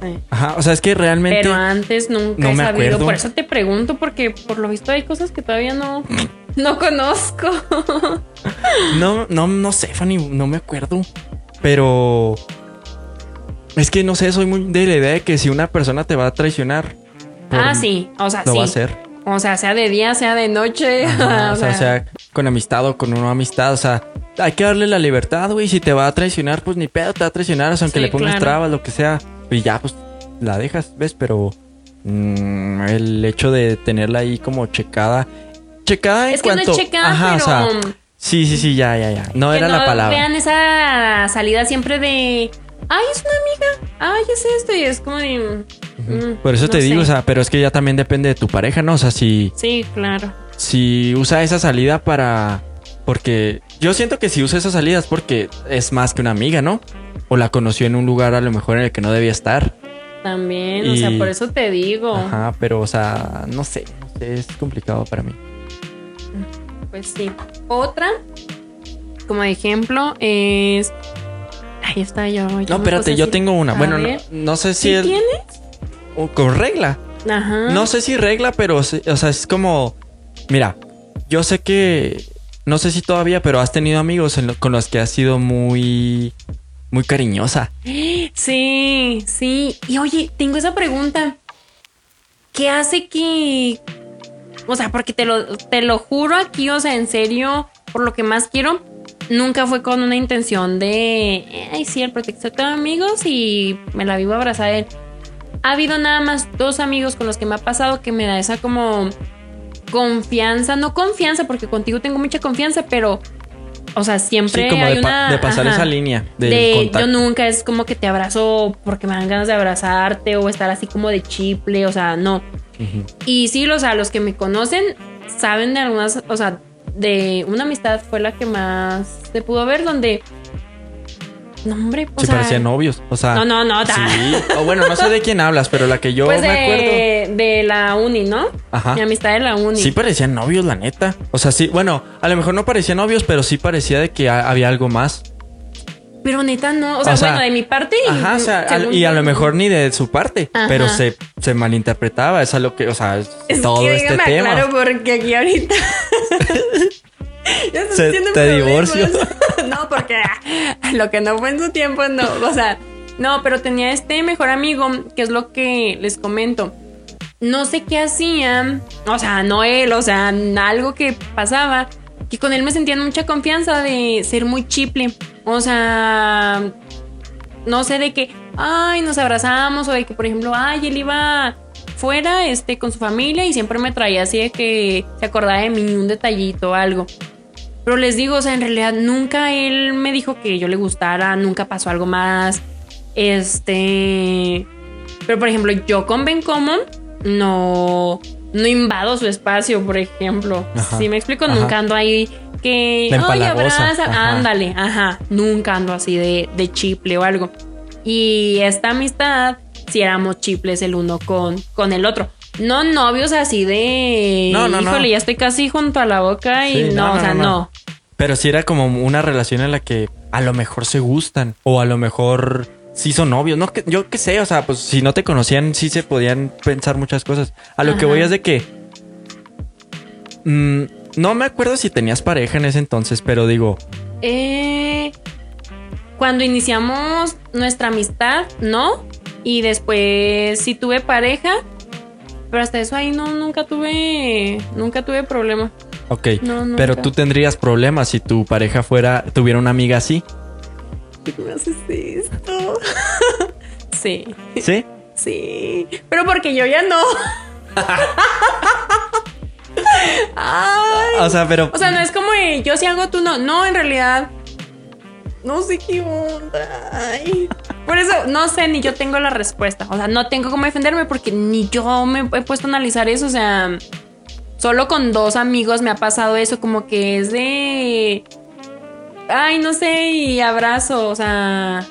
Sí. Ajá, o sea, es que realmente... Pero antes nunca no he me sabido. acuerdo. Por eso te pregunto, porque por lo visto hay cosas que todavía no, no conozco. No, no, no sé, Fanny, no me acuerdo. Pero... Es que no sé, soy muy de la idea de que si una persona te va a traicionar... por- ah, sí. O sea, Lo sí. va a hacer. O sea, sea de día, sea de noche. Ajá, o sea, sea con amistad o con una amistad. O sea, hay que darle la libertad, güey. Si te va a traicionar, pues ni pedo, te va a traicionar. O sea, aunque Sí, le pongas claro. trabas, lo que sea. Y ya, pues la dejas, ¿ves? Pero mm, el hecho de tenerla ahí como checada. Checada en es que cuanto. no es checada, Ajá, pero. o sea, sí, sí, sí, ya, ya, ya. No que era no la palabra. vean esa salida siempre de. Ay, es una amiga. Ay, es esto. Y es como de. Por eso no te digo, sé. o sea, pero es que ya también depende de tu pareja, ¿no? O sea, si, Sí, claro. si usa esa salida para. Porque yo siento que si usa esa salida es porque es más que una amiga, ¿no? O la conoció en un lugar a lo mejor en el que no debía estar. También, o sea, por eso te digo. Ajá, pero, o sea, no sé, no sé, es complicado para mí. Pues sí. Otra, como ejemplo, es. Ahí está yo. yo No, espérate, yo tengo una. A Bueno, no, sé si ¿Sí es tienes? O con regla. Ajá. No sé si regla, pero, o sea, es como, mira, yo sé que, no sé si todavía, pero has tenido amigos lo- con los que has sido muy, muy cariñosa. Sí, sí. Y oye, tengo esa pregunta. ¿Qué hace que... O sea, porque te lo, te lo juro aquí, o sea, en serio, por lo que más quiero, nunca fue con una intención de, ay, sí, el protector de amigos y me la vivo a él. Ha habido nada más dos amigos con los que me ha pasado que me da esa como confianza, no confianza, porque contigo tengo mucha confianza, pero, o sea, siempre Sí, como hay de, pa- una... de pasar ajá esa línea de, yo nunca es como que te abrazo porque me dan ganas de abrazarte o estar así como de chiple, o sea, no. Y sí, o sea, los que me conocen saben de algunas, o sea, de una amistad fue la que más se pudo ver donde no, hombre, sea, parecían novios. O sea. No, no, no, ta- Sí. O bueno, no sé de quién hablas, pero la que yo pues me acuerdo. de, la uni, ¿no? Ajá. Mi amistad de la uni. Sí parecían novios, la neta. O sea, sí, bueno, a lo mejor no parecían novios, pero sí parecía de que ha- había algo más. Pero neta no, o sea, O sea, bueno, de mi parte y Ajá, o sea, al- y a lo mejor ni de su parte, Ajá. pero se, se malinterpretaba. Es a lo que, o sea, es todo que este tema. aclaro porque aquí ahorita. ya Se- te divorcio. no, porque lo que no fue en su tiempo, no. O sea, no, pero tenía este mejor amigo, que es lo que les comento. No sé qué hacía, o sea, no él, o sea, algo que pasaba, que con él me sentía en mucha confianza de ser muy chiple. O sea, no sé, de que, ay, nos abrazamos o de que, por ejemplo, ay, él iba fuera este, con su familia y siempre me traía así de que se acordaba de mí un detallito o algo. Pero les digo, o sea, en realidad nunca él me dijo que yo le gustara, nunca pasó algo más. Este. Pero por ejemplo, yo con Ben Common no, no invado su espacio, por ejemplo. Ajá. Si me explico, Ajá. nunca ando ahí que. Oye, abraza. Ajá. Ándale, ajá. Nunca ando así de, de chiple o algo. Y esta amistad, si éramos chiples el uno con, con el otro. No novios así de. No, no, no. Híjole, ya estoy casi junto a la boca y Sí, no, o sea, no. Pero sí era como una relación en la que a lo mejor se gustan o a lo mejor sí son novios. No, que- yo qué sé, o sea, pues si no te conocían sí se podían pensar muchas cosas. A lo que voy es de que mm, no me acuerdo si tenías pareja en ese entonces, pero digo, Eh, cuando iniciamos nuestra amistad, no. Y después sí tuve pareja. Pero hasta eso ahí no, nunca tuve. Nunca tuve problema. ok, No, pero tú tendrías problemas si tu pareja fuera tuviera una amiga así, ¿Qué me haces esto? sí, ¿sí? sí. Pero porque yo ya no. Ay. O sea, pero. O sea, no es como yo si algo, tú no. No, en realidad. No sé qué onda. Ay. Por eso, no sé, ni yo tengo la respuesta. O sea, no tengo cómo defenderme porque ni yo me he puesto a analizar eso. O sea, solo con dos amigos me ha pasado eso. Como que es de. Ay, no sé, y abrazo. O sea,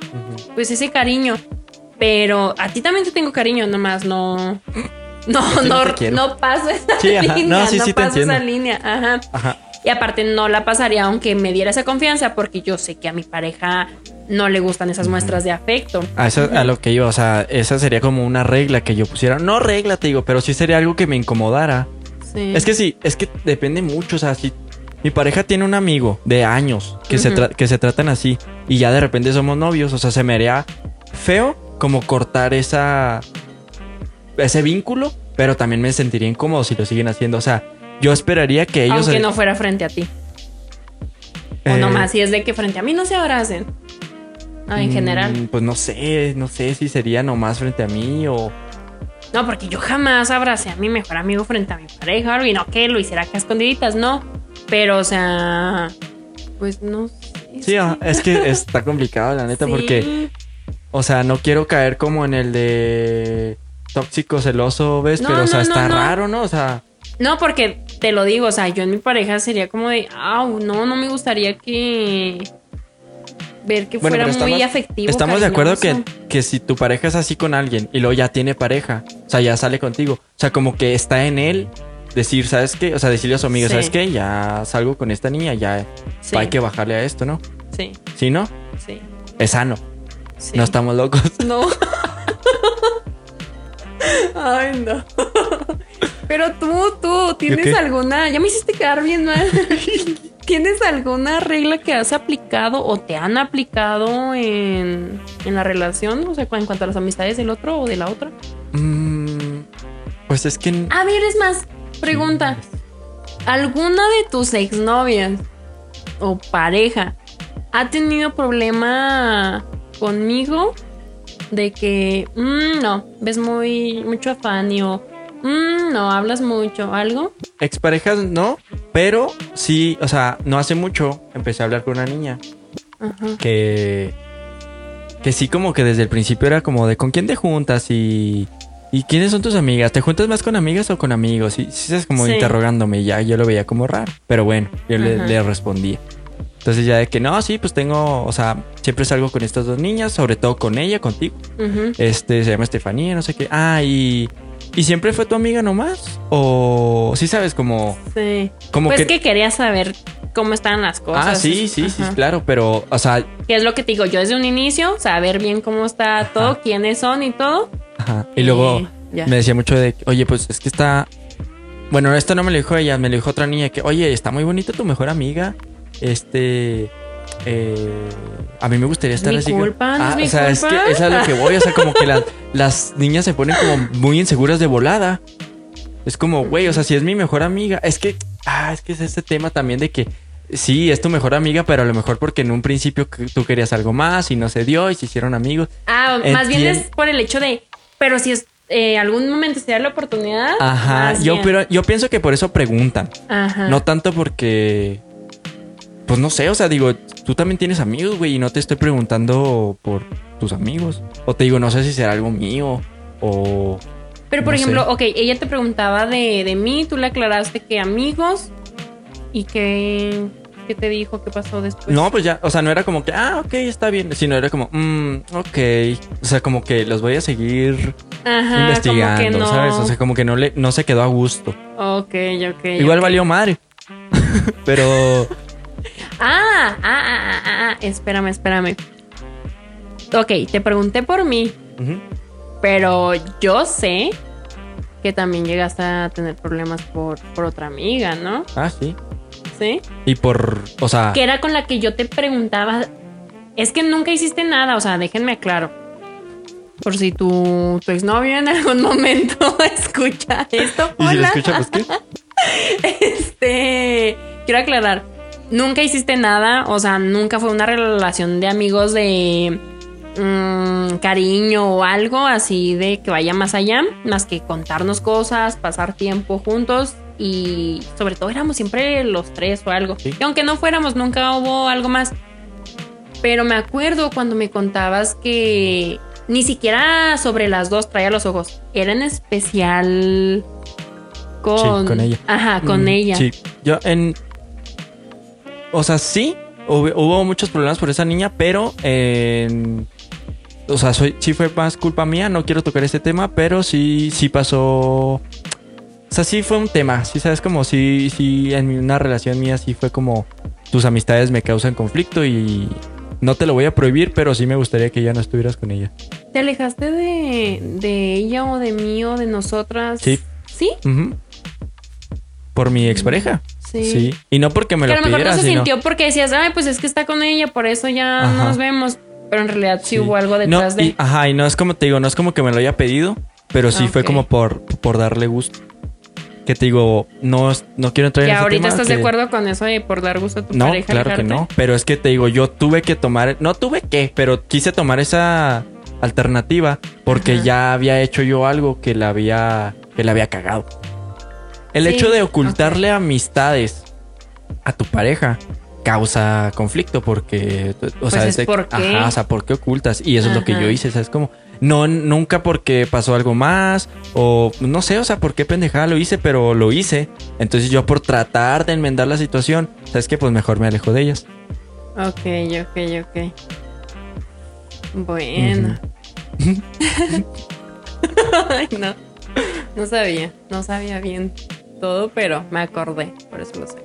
pues ese cariño. Pero a ti también te tengo cariño, nomás no. No, sí no, no no paso esa Sí, línea. No, sí, te paso esa línea. Ajá. Ajá. Y aparte no la pasaría aunque me diera esa confianza porque yo sé que a mi pareja no le gustan esas muestras de afecto. A, eso, a lo que iba, o sea, esa sería como una regla que yo pusiera. No regla, te digo, pero sí sería algo que me incomodara. Sí. Es que sí, es que depende mucho. O sea, si mi pareja tiene un amigo de años que, se, que se tratan así y ya de repente somos novios, o sea, se me haría feo como cortar esa ese vínculo, pero también me sentiría incómodo si lo siguen haciendo. O sea, yo esperaría que ellos. aunque no fuera frente a ti. O eh, nomás si es de que frente a mí no se abracen. No, en mm, general. Pues no sé, no sé si sería nomás frente a mí o. No, porque yo jamás abracé a mi mejor amigo frente a mi pareja o algo, y no que lo hiciera acá a escondiditas, no. Pero, o sea, pues no sé. Sí, ah, es que está complicado, la neta, Sí. porque. O sea, no quiero caer como en el de tóxico, celoso, ¿ves? No, Pero, o sea, no, no, está raro, ¿no? O sea, No, porque te lo digo, o sea, yo en mi pareja sería como de, au, no, no me gustaría que ver que bueno, fuera muy afectivo. estamos de acuerdo que, que si tu pareja es así con alguien y luego ya tiene pareja, o sea, ya sale contigo, o sea, como que está en él decir, ¿sabes qué? O sea, decirle a su amigo, Sí. ¿sabes qué? Ya salgo con esta niña, ya Sí, hay que bajarle a esto, ¿no? sí, ¿Sí, no? sí, Es sano, sí. no estamos locos. No. Ay, no. Pero tú, tú, ¿tienes alguna? Ya me hiciste quedar bien mal. ¿Tienes alguna regla que has aplicado o te han aplicado en, en la relación? O sea, en cuanto a las amistades del otro o de la otra. Mm, pues es que... A ver, es más, pregunta. ¿Alguna de tus exnovias o pareja ha tenido problema conmigo de que mm, no, ves muy mucho afán y o mm, no hablas mucho, algo? Exparejas no, pero sí, o sea, no hace mucho empecé a hablar con una niña Ajá. que que sí como que desde el principio era como de con quién te juntas y y quiénes son tus amigas, ¿te juntas más con amigas o con amigos? Y sí es como Sí. interrogándome y ya yo lo veía como raro, pero bueno, yo le, le respondía. Entonces ya de que no, sí, pues tengo, o sea, siempre salgo con estas dos niñas, sobre todo con ella, contigo. Ujú. Este, se llama Estefanía, no sé qué. Ah, y ¿y siempre fue tu amiga nomás? O sí sabes como Sí. como pues que, que... quería saber cómo estaban las cosas. Ah, sí, sí, sí, claro, pero, o sea, Que es lo que te digo, yo desde un inicio, saber bien cómo está todo, quiénes son y todo. ajá. Y luego Eh, me decía mucho de, oye, pues es que está. Bueno, esto no me lo dijo ella, me lo dijo otra niña que, oye, está muy bonita tu mejor amiga. Este. eh, a mí me gustaría Es estar así. culpa, ah, o sea, es que es a lo que voy. O sea, como que las, las niñas se ponen como muy inseguras de volada. Es como, güey, o sea, si es mi mejor amiga. Es que, ah, es que es este tema también de que sí, es tu mejor amiga, pero a lo mejor porque en un principio tú querías algo más y no se dio y se hicieron amigos. Ah, más bien es por el hecho de, pero si es eh, algún momento se da la oportunidad. Ajá, yo, bien. pero, yo pienso que por eso preguntan. Ajá. No tanto porque. Pues no sé, o sea, digo, tú también tienes amigos, güey, y no te estoy preguntando por tus amigos. O te digo, no sé si será algo mío o. pero por no sé. ejemplo, ok, ella te preguntaba de, de mí, tú le aclaraste que amigos y que. ¿Qué te dijo? ¿Qué pasó después? No, pues ya, o sea, no era como que, ah, ok, está bien, sino era como, mm, ok. O sea, como que los voy a seguir Ajá, investigando, como que no. ¿sabes? O sea, como que no, le, no se quedó a gusto. Ok, ok. Igual valió madre. Pero. Ah, ah, ah, ah, ah, espérame, espérame. Ok, te pregunté por mí, pero yo sé que también llegaste a tener problemas por, por otra amiga, ¿no? Ah, sí. ¿Sí? Y por. O sea. Que era con la que yo te preguntaba. Es que nunca hiciste nada, o sea, déjenme aclaro. Por si tu, tu exnovio en algún momento escucha esto. Y si lo escucha, pues qué. Este, quiero aclarar, nunca hiciste nada, o sea, nunca fue una relación de amigos de mm, cariño o algo así de que vaya más allá, más que contarnos cosas, pasar tiempo juntos, y sobre todo éramos siempre los tres o algo. Sí. Y aunque no fuéramos, nunca hubo algo más. Pero me acuerdo cuando me contabas que ni siquiera sobre las dos traía los ojos. Era en especial con, Sí, con ella. Ajá, con Mm, ella. Sí, yo en... O sea, sí, hubo, muchos problemas por esa niña, pero en... O sea, soy, sí fue más culpa mía, no quiero tocar este tema, pero sí, sí pasó... O sea, sí fue un tema, sí sabes como sí, sí, en una relación mía sí fue como tus amistades me causan conflicto y no te lo voy a prohibir, pero sí me gustaría que ya no estuvieras con ella. ¿Te alejaste de, de ella o de mí o de nosotras? Sí. ¿Sí? Por mi expareja. Sí. Sí. Y no porque me que a lo lo mejor pidiera, no se sino- sintió porque decías, ay, pues es que está con ella, por eso ya no nos vemos. Pero en realidad sí, Sí. hubo algo No, detrás de. y- ajá, y no es como te digo, no es como que me lo haya pedido, pero sí fue como por, por darle gusto. Que te digo, no, no quiero entrar en ese ahorita tema estás que- de acuerdo con eso de por dar gusto a tu No, pareja. claro que no. Pero es que te digo, yo tuve que tomar, no tuve que, pero quise tomar esa alternativa porque Ajá. ya había hecho yo algo que la había, que la había cagado. El Sí, hecho de ocultarle amistades a tu pareja causa conflicto porque, o Pues sea, es de- ¿por qué? ajá, o sea, ¿por qué ocultas? Y eso es lo que yo hice, ¿sabes? Como, no, nunca porque pasó algo más o no sé, o sea, por qué pendejada lo hice, pero lo hice. Entonces yo por tratar de enmendar la situación, ¿sabes qué? Pues mejor me alejo de ellas. Ok, ok, ok. Bueno. Ay, no. No sabía, no sabía bien todo, pero me acordé, por eso lo sé.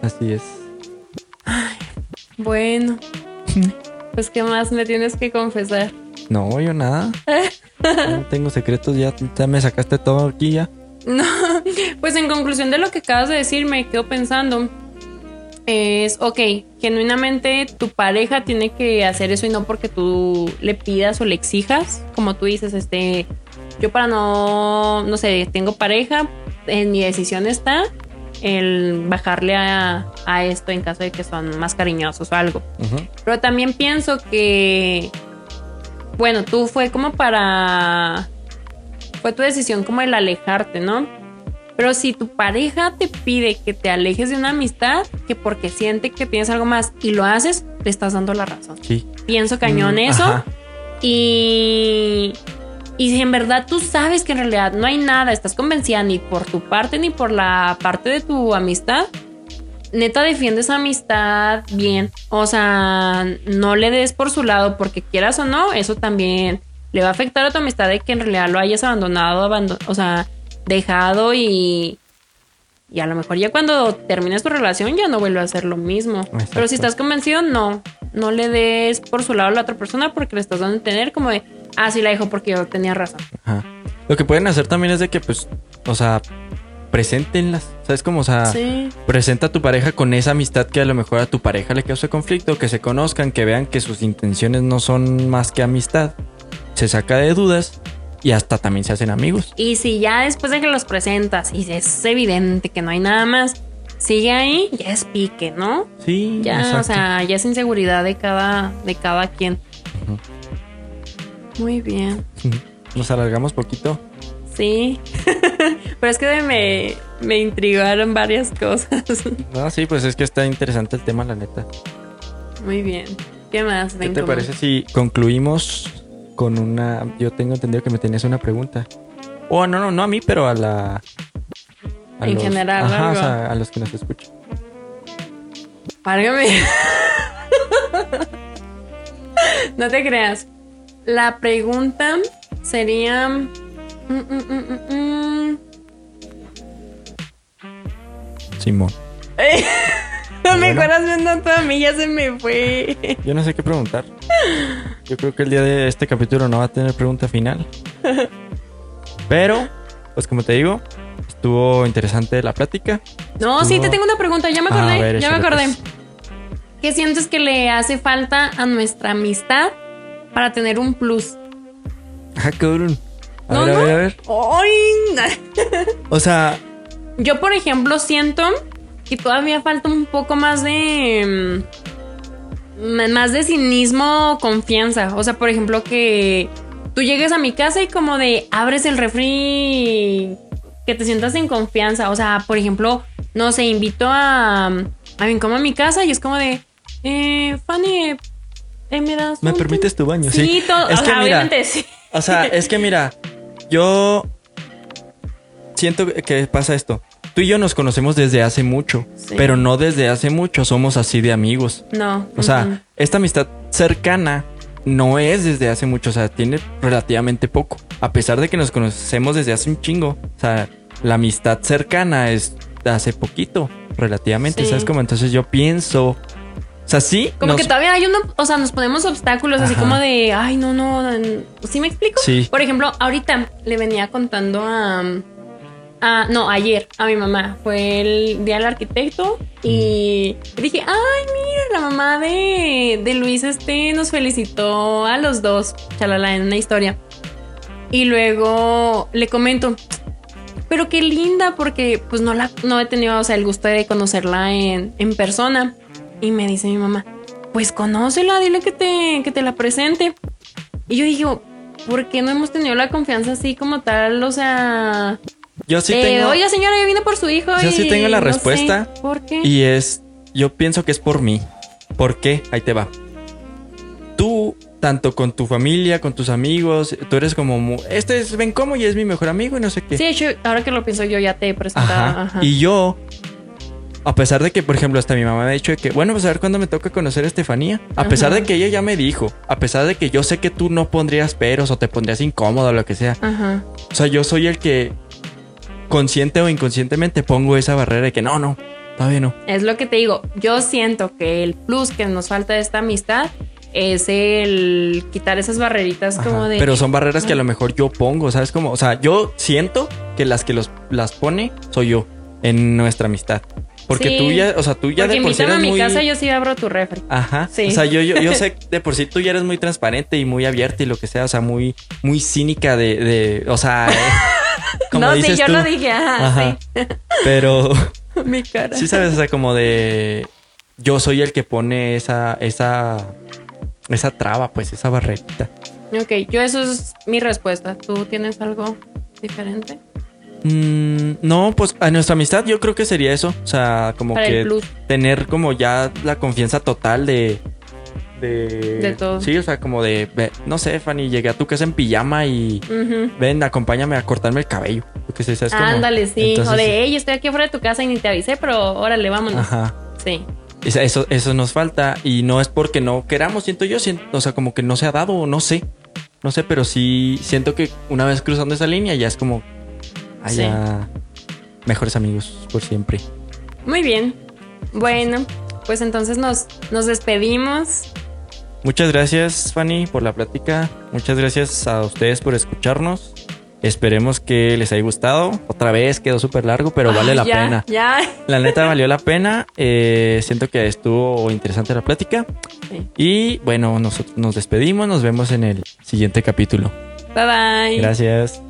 Así es. Bueno. Pues, ¿qué más me tienes que confesar? No, yo nada. no tengo secretos, ya, ya me sacaste todo aquí ya. No, pues en conclusión de lo que acabas de decir, me quedo pensando. Es, ok, genuinamente tu pareja tiene que hacer eso y no porque tú le pidas o le exijas. Como tú dices, este, yo para no, no sé, tengo pareja, en mi decisión está el bajarle a, a esto en caso de que son más cariñosos o algo. Pero también pienso que, bueno, tú fue como para, fue tu decisión como el alejarte, ¿no? Pero si tu pareja te pide que te alejes de una amistad, que porque siente que tienes algo más y lo haces, le estás dando la razón. Sí. Pienso cañón Mm, eso. ajá. Y, y si en verdad tú sabes que en realidad no hay nada, estás convencida ni por tu parte ni por la parte de tu amistad, neta defiende esa amistad bien. O sea, no le des por su lado porque quieras o no, eso también le va a afectar a tu amistad de que en realidad lo hayas abandonado, abando- o sea, dejado y... Y a lo mejor ya cuando termines tu relación ya no vuelve a hacer lo mismo. Pero si estás convencido, no. No le des por su lado a la otra persona porque le estás dando a entender como de, ah, sí la dejo porque yo tenía razón. Ajá. Lo que pueden hacer también es de que, pues, o sea, preséntenlas. ¿Sabes cómo? O sea, Sí. presenta a tu pareja con esa amistad que a lo mejor a tu pareja le cause conflicto, que se conozcan, que vean que sus intenciones no son más que amistad. Se saca de dudas y hasta también se hacen amigos. Y si ya después de que los presentas y es evidente que no hay nada más, sigue ahí, ya es pique, ¿no? Sí, Ya, exacto. o sea, ya es inseguridad de cada, de cada quien. Muy bien. Nos alargamos poquito. Sí. Pero es que me, me intrigaron varias cosas. No, sí, pues es que está interesante el tema, la neta. Muy bien. ¿Qué más? ¿Qué te parece si concluimos con una... Yo tengo entendido que me tenías una pregunta. Oh, no, no, no a mí, pero a la... a En general, Ajá, o algo. sea, a los que nos escuchan. Válgame. no te creas. La pregunta sería. mm, mm, mm, mm, mm. Simón. No me Bueno. acuerdas viendo todo a mí, ya se me fue. Yo no sé qué preguntar. Yo creo que el día de este capítulo no va a tener pregunta final. Pero, pues como te digo, estuvo interesante la plática. No, sí, te tengo una pregunta, ya me acordé, A ver, ya me échale, acordé. pues. ¿Qué sientes que le hace falta a nuestra amistad para tener un plus? Ah, cabrón. A No, ver, no. a ver, a ver. ¡Ay! O sea, Yo, por ejemplo, siento que todavía falta un poco más de. mm, Más de cinismo, confianza. O sea, por ejemplo, que tú llegues a mi casa y como de abres el refri. que te sientas en confianza. O sea, por ejemplo, no sé, invito a, a mi como a mi casa y es como de, eh, Fanny, eh, ¿me das? ¿Me un- permites tu baño? Sí, Sí. todo. Es o que sea, mira, obviamente sí. O sea, es que mira, yo siento que pasa esto. Tú y yo nos conocemos desde hace mucho, Sí. pero no desde hace mucho somos así de amigos. No. O sea, esta amistad cercana no es desde hace mucho, o sea, tiene relativamente poco. A pesar de que nos conocemos desde hace un chingo, o sea, la amistad cercana es de hace poquito, relativamente, Sí. ¿sabes? Como entonces yo pienso, sea, sí, Como nos- que todavía hay uno, o sea, nos ponemos obstáculos así como de, ay, no, no, ¿sí me explico? Sí. Por ejemplo, ahorita le venía contando a, a- no, ayer a mi mamá, fue el día del arquitecto y dije, ay, mira, la mamá de, de Luis este nos felicitó a los dos, chalala, en una historia. Y luego le comento, pero qué linda, porque pues no la no he tenido, o sea, el gusto de conocerla en, en persona. Y me dice mi mamá, pues conócela, dile que te, que te la presente. Y yo dije, ¿por qué no hemos tenido la confianza así como tal? O sea, yo sí eh, tengo... oiga señora, yo vine por su hijo. Yo y sí tengo la no sé respuesta. ¿Por qué? Y es, yo pienso que es por mí. ¿Por qué? Ahí te va. Tú, tanto con tu familia, con tus amigos, tú eres como, este es Ben Como y es mi mejor amigo y no sé qué. Sí, hecho, ahora que lo pienso yo ya te he presentado. Ajá. Ajá. Y yo, a pesar de que, por ejemplo, hasta mi mamá me ha dicho de que, bueno, pues a ver cuándo me toca conocer a Estefanía. A pesar Ajá. de que ella ya me dijo, a pesar de que yo sé que tú no pondrías peros o te pondrías incómodo o lo que sea. Ajá. O sea, yo soy el que consciente o inconscientemente pongo esa barrera de que no, no, todavía no. Es lo que te digo. Yo siento que el plus que nos falta de esta amistad es el quitar esas barreritas Ajá, como de. Pero son barreras que a lo mejor yo pongo, ¿sabes? Como, o sea, yo siento que las que los, las pone soy yo en nuestra amistad. Porque Sí. tú ya, o sea, tú ya Porque de por sí a eres mi muy... casa, yo sí abro tu refri. Ajá. Sí. O sea, yo, yo, yo sé de por sí tú ya eres muy transparente y muy abierta y lo que sea, o sea, muy, muy cínica de, de o sea, eh, como no, sí, dices yo tú. lo dije, ajá, Ajá. Pero sí. mi cara. sí sabes, o sea, como de yo soy el que pone esa, esa, esa traba, pues, esa barrerita. Ok, yo eso es mi respuesta. ¿Tú tienes algo diferente? Mm, no, pues a nuestra amistad yo creo que sería eso. O sea, como Para que tener como ya la confianza total de. De, De todo. Sí, o sea, como de. No sé, Fanny, llegué a tu casa en pijama y. Ven, acompáñame a cortarme el cabello. Lo que sé, ¿sabes? Como- Ándale, sí. Entonces, o de, hey, estoy aquí afuera de tu casa y ni te avisé, pero órale, vámonos. Ajá. Sí. Eso, eso nos falta y no es porque no queramos, siento yo. siento- o sea, como que no se ha dado, no sé. No sé, pero sí siento que una vez cruzando esa línea ya es como. Sí. Haya mejores amigos por siempre. Muy bien. Bueno, pues entonces nos, nos despedimos. Muchas gracias, Fanny, por la plática. Muchas gracias a ustedes por escucharnos. Esperemos que les haya gustado. Otra vez quedó súper largo, pero vale Ay, la ya, pena. Ya. La neta valió la pena. Eh, siento que estuvo interesante la plática. Sí. Y bueno, nosotros nos despedimos. Nos vemos en el siguiente capítulo. Bye bye. Gracias.